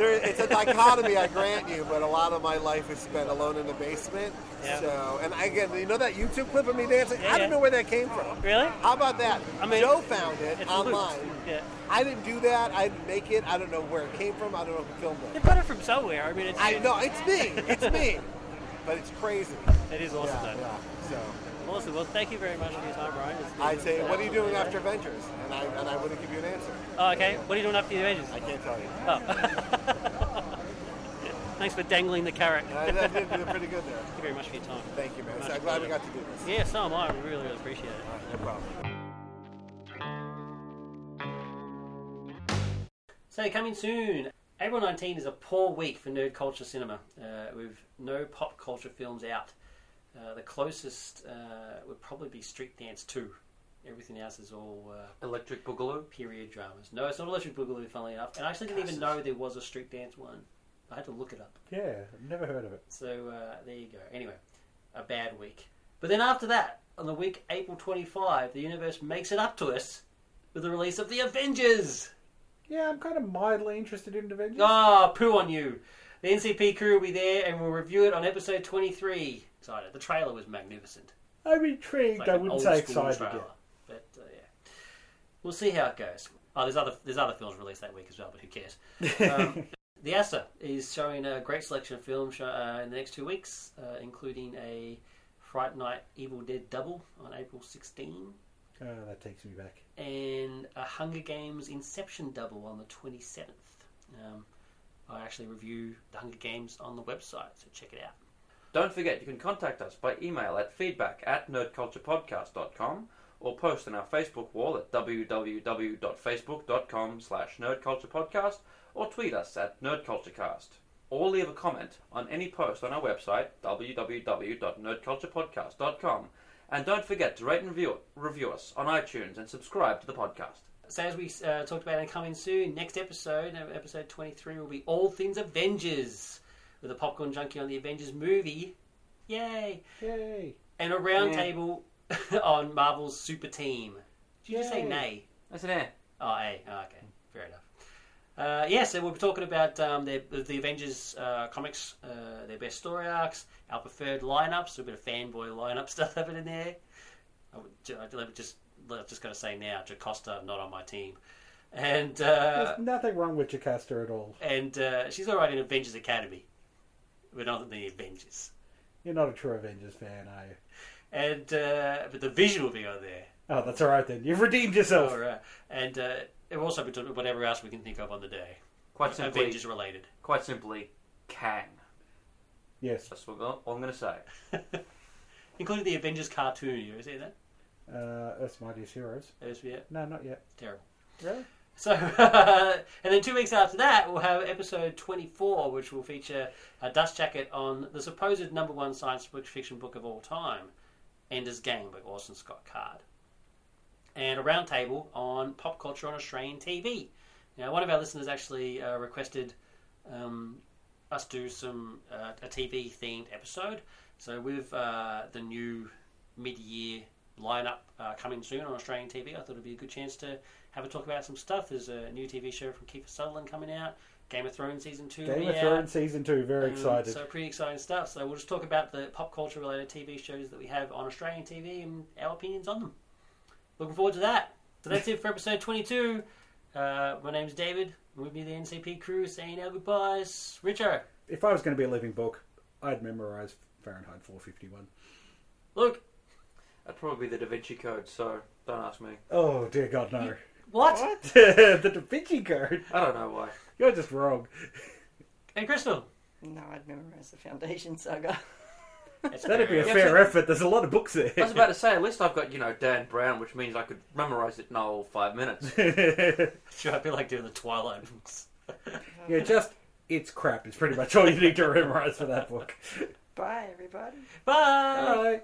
There, it's a dichotomy, I grant you, but a lot of my life is spent alone in the basement. Yeah. So, and again, you know that YouTube clip of me dancing? Yeah, I don't know where that came from. Really? How about that? I mean, Joe found it online. Yeah. I didn't do that. I didn't make it. I don't know where it came from. I don't know who filmed it. They got it from somewhere. I mean, it's, I know it's me. It's me. But it's crazy. it is awesome yeah, yeah. So Awesome. Well, thank you very much for your time, Brian. I'd say, what are you doing after Avengers? And I and I wouldn't give you an answer. Oh, okay. What are you doing after the Avengers? I can't tell you. Oh. Thanks for dangling the carrot. I, did, did pretty good there. Thank you very much for your time. Thank you, man. Much I'm glad we got to do this. Yeah, so am I. We really, really appreciate it. Right, no problem. So coming soon, April 19 is a poor week for nerd culture cinema, uh, with no pop culture films out. Uh, the closest uh, would probably be Street Dance 2. Everything else is all uh, Electric Boogaloo. period dramas. No, it's not Electric Boogaloo, funnily enough. And I actually didn't even know there was a Street Dance one. I had to look it up. Yeah, I've never heard of it. So uh, there you go. Anyway, a bad week. But then after that, on the week April 25, the universe makes it up to us with the release of The Avengers! Yeah, I'm kind of mildly interested in Avengers. Ah, poo on you. The NCP crew will be there and we'll review it on episode 23. Excited. The trailer was magnificent. I'm intrigued. like I wouldn't say excited trailer. yet. But uh, yeah. We'll see how it goes. Oh, there's other there's other films released that week as well, but who cares? Um, the ASA is showing a great selection of films show, uh, in the next two weeks, uh, including a Fright Night Evil Dead double on April 16 Oh, that takes me back. and a Hunger Games Inception double on the 27th. Um, I actually review the Hunger Games on the website, so check it out. Don't forget, you can contact us by email at feedback at nerdculturepodcast.com or post on our Facebook wall at www.facebook.com slash nerdculturepodcast or tweet us at nerdculturecast. Or leave a comment on any post on our website, www.nerdculturepodcast.com. And don't forget to rate and review, review us on iTunes and subscribe to the podcast. So as we uh, talked about and coming soon, next episode, uh, episode 23, will be All Things Avengers with a popcorn junkie on the Avengers movie. Yay! Yay! And a roundtable on Marvel's Super Team. Did you just say nay? That's an air. Oh, A. Oh, okay. Fair enough. Uh, yeah, so we'll be talking about um, the, the Avengers uh, comics, uh, their best story arcs, our preferred lineups, so a bit of fanboy lineup stuff happening in there. I would, I'd just, I've just got to say now, Jocasta not on my team, and uh, There's nothing wrong with Jocasta at all. and uh, she's all right in Avengers Academy, but not in the Avengers. You're not a true Avengers fan, are you? And uh, but the Vision will be on there. Oh, that's all right then. You've redeemed yourself. All right. And uh, we'll also be talking whatever else we can think of on the day, Quite simply, Avengers related. quite simply, Kang. Yes. That's what I'm going to say. Including the Avengers cartoon. You ever see that? Uh, Earth's Mightiest Heroes. It's, yeah, No, not yet. terrible. Really? So, and then two weeks after that, we'll have episode 24, which will feature a dust jacket on the supposed number one science fiction book of all time, Ender's Game by Orson Scott Card. And a roundtable on pop culture on Australian TV. Now, one of our listeners actually uh, requested um, us do some uh, a TV themed episode. So, with uh, the new mid year lineup uh, coming soon on Australian TV, I thought it'd be a good chance to have a talk about some stuff. There's a new TV show from Kiefer Sutherland coming out, Game of Thrones season two. Game of out. Thrones season two. Very Um, excited. So pretty exciting stuff. So we'll just talk about the pop culture related TV shows that we have on Australian TV and our opinions on them. Looking forward to that. So that's it for episode 22. Uh, my name's David. With me, the NCP crew, saying our goodbyes. Richo, If I was going to be a living book, I'd memorize Fahrenheit 451. look, That'd probably be the Da Vinci Code, so Don't ask me. Oh dear God, no. What? What? the Da Vinci Code. I don't know why. You're just wrong. And Crystal. No, I'd memorize the Foundation Saga. It's That'd be a Yeah, fair so- effort. There's a lot of books there. I was about to say, at least I've got, you know, Dan Brown, which means I could memorize it in all five minutes. Sure, I'd be like doing the Twilight books. yeah, just it's crap. It's pretty much all you need to memorize for that book. Bye, everybody. Bye. Bye.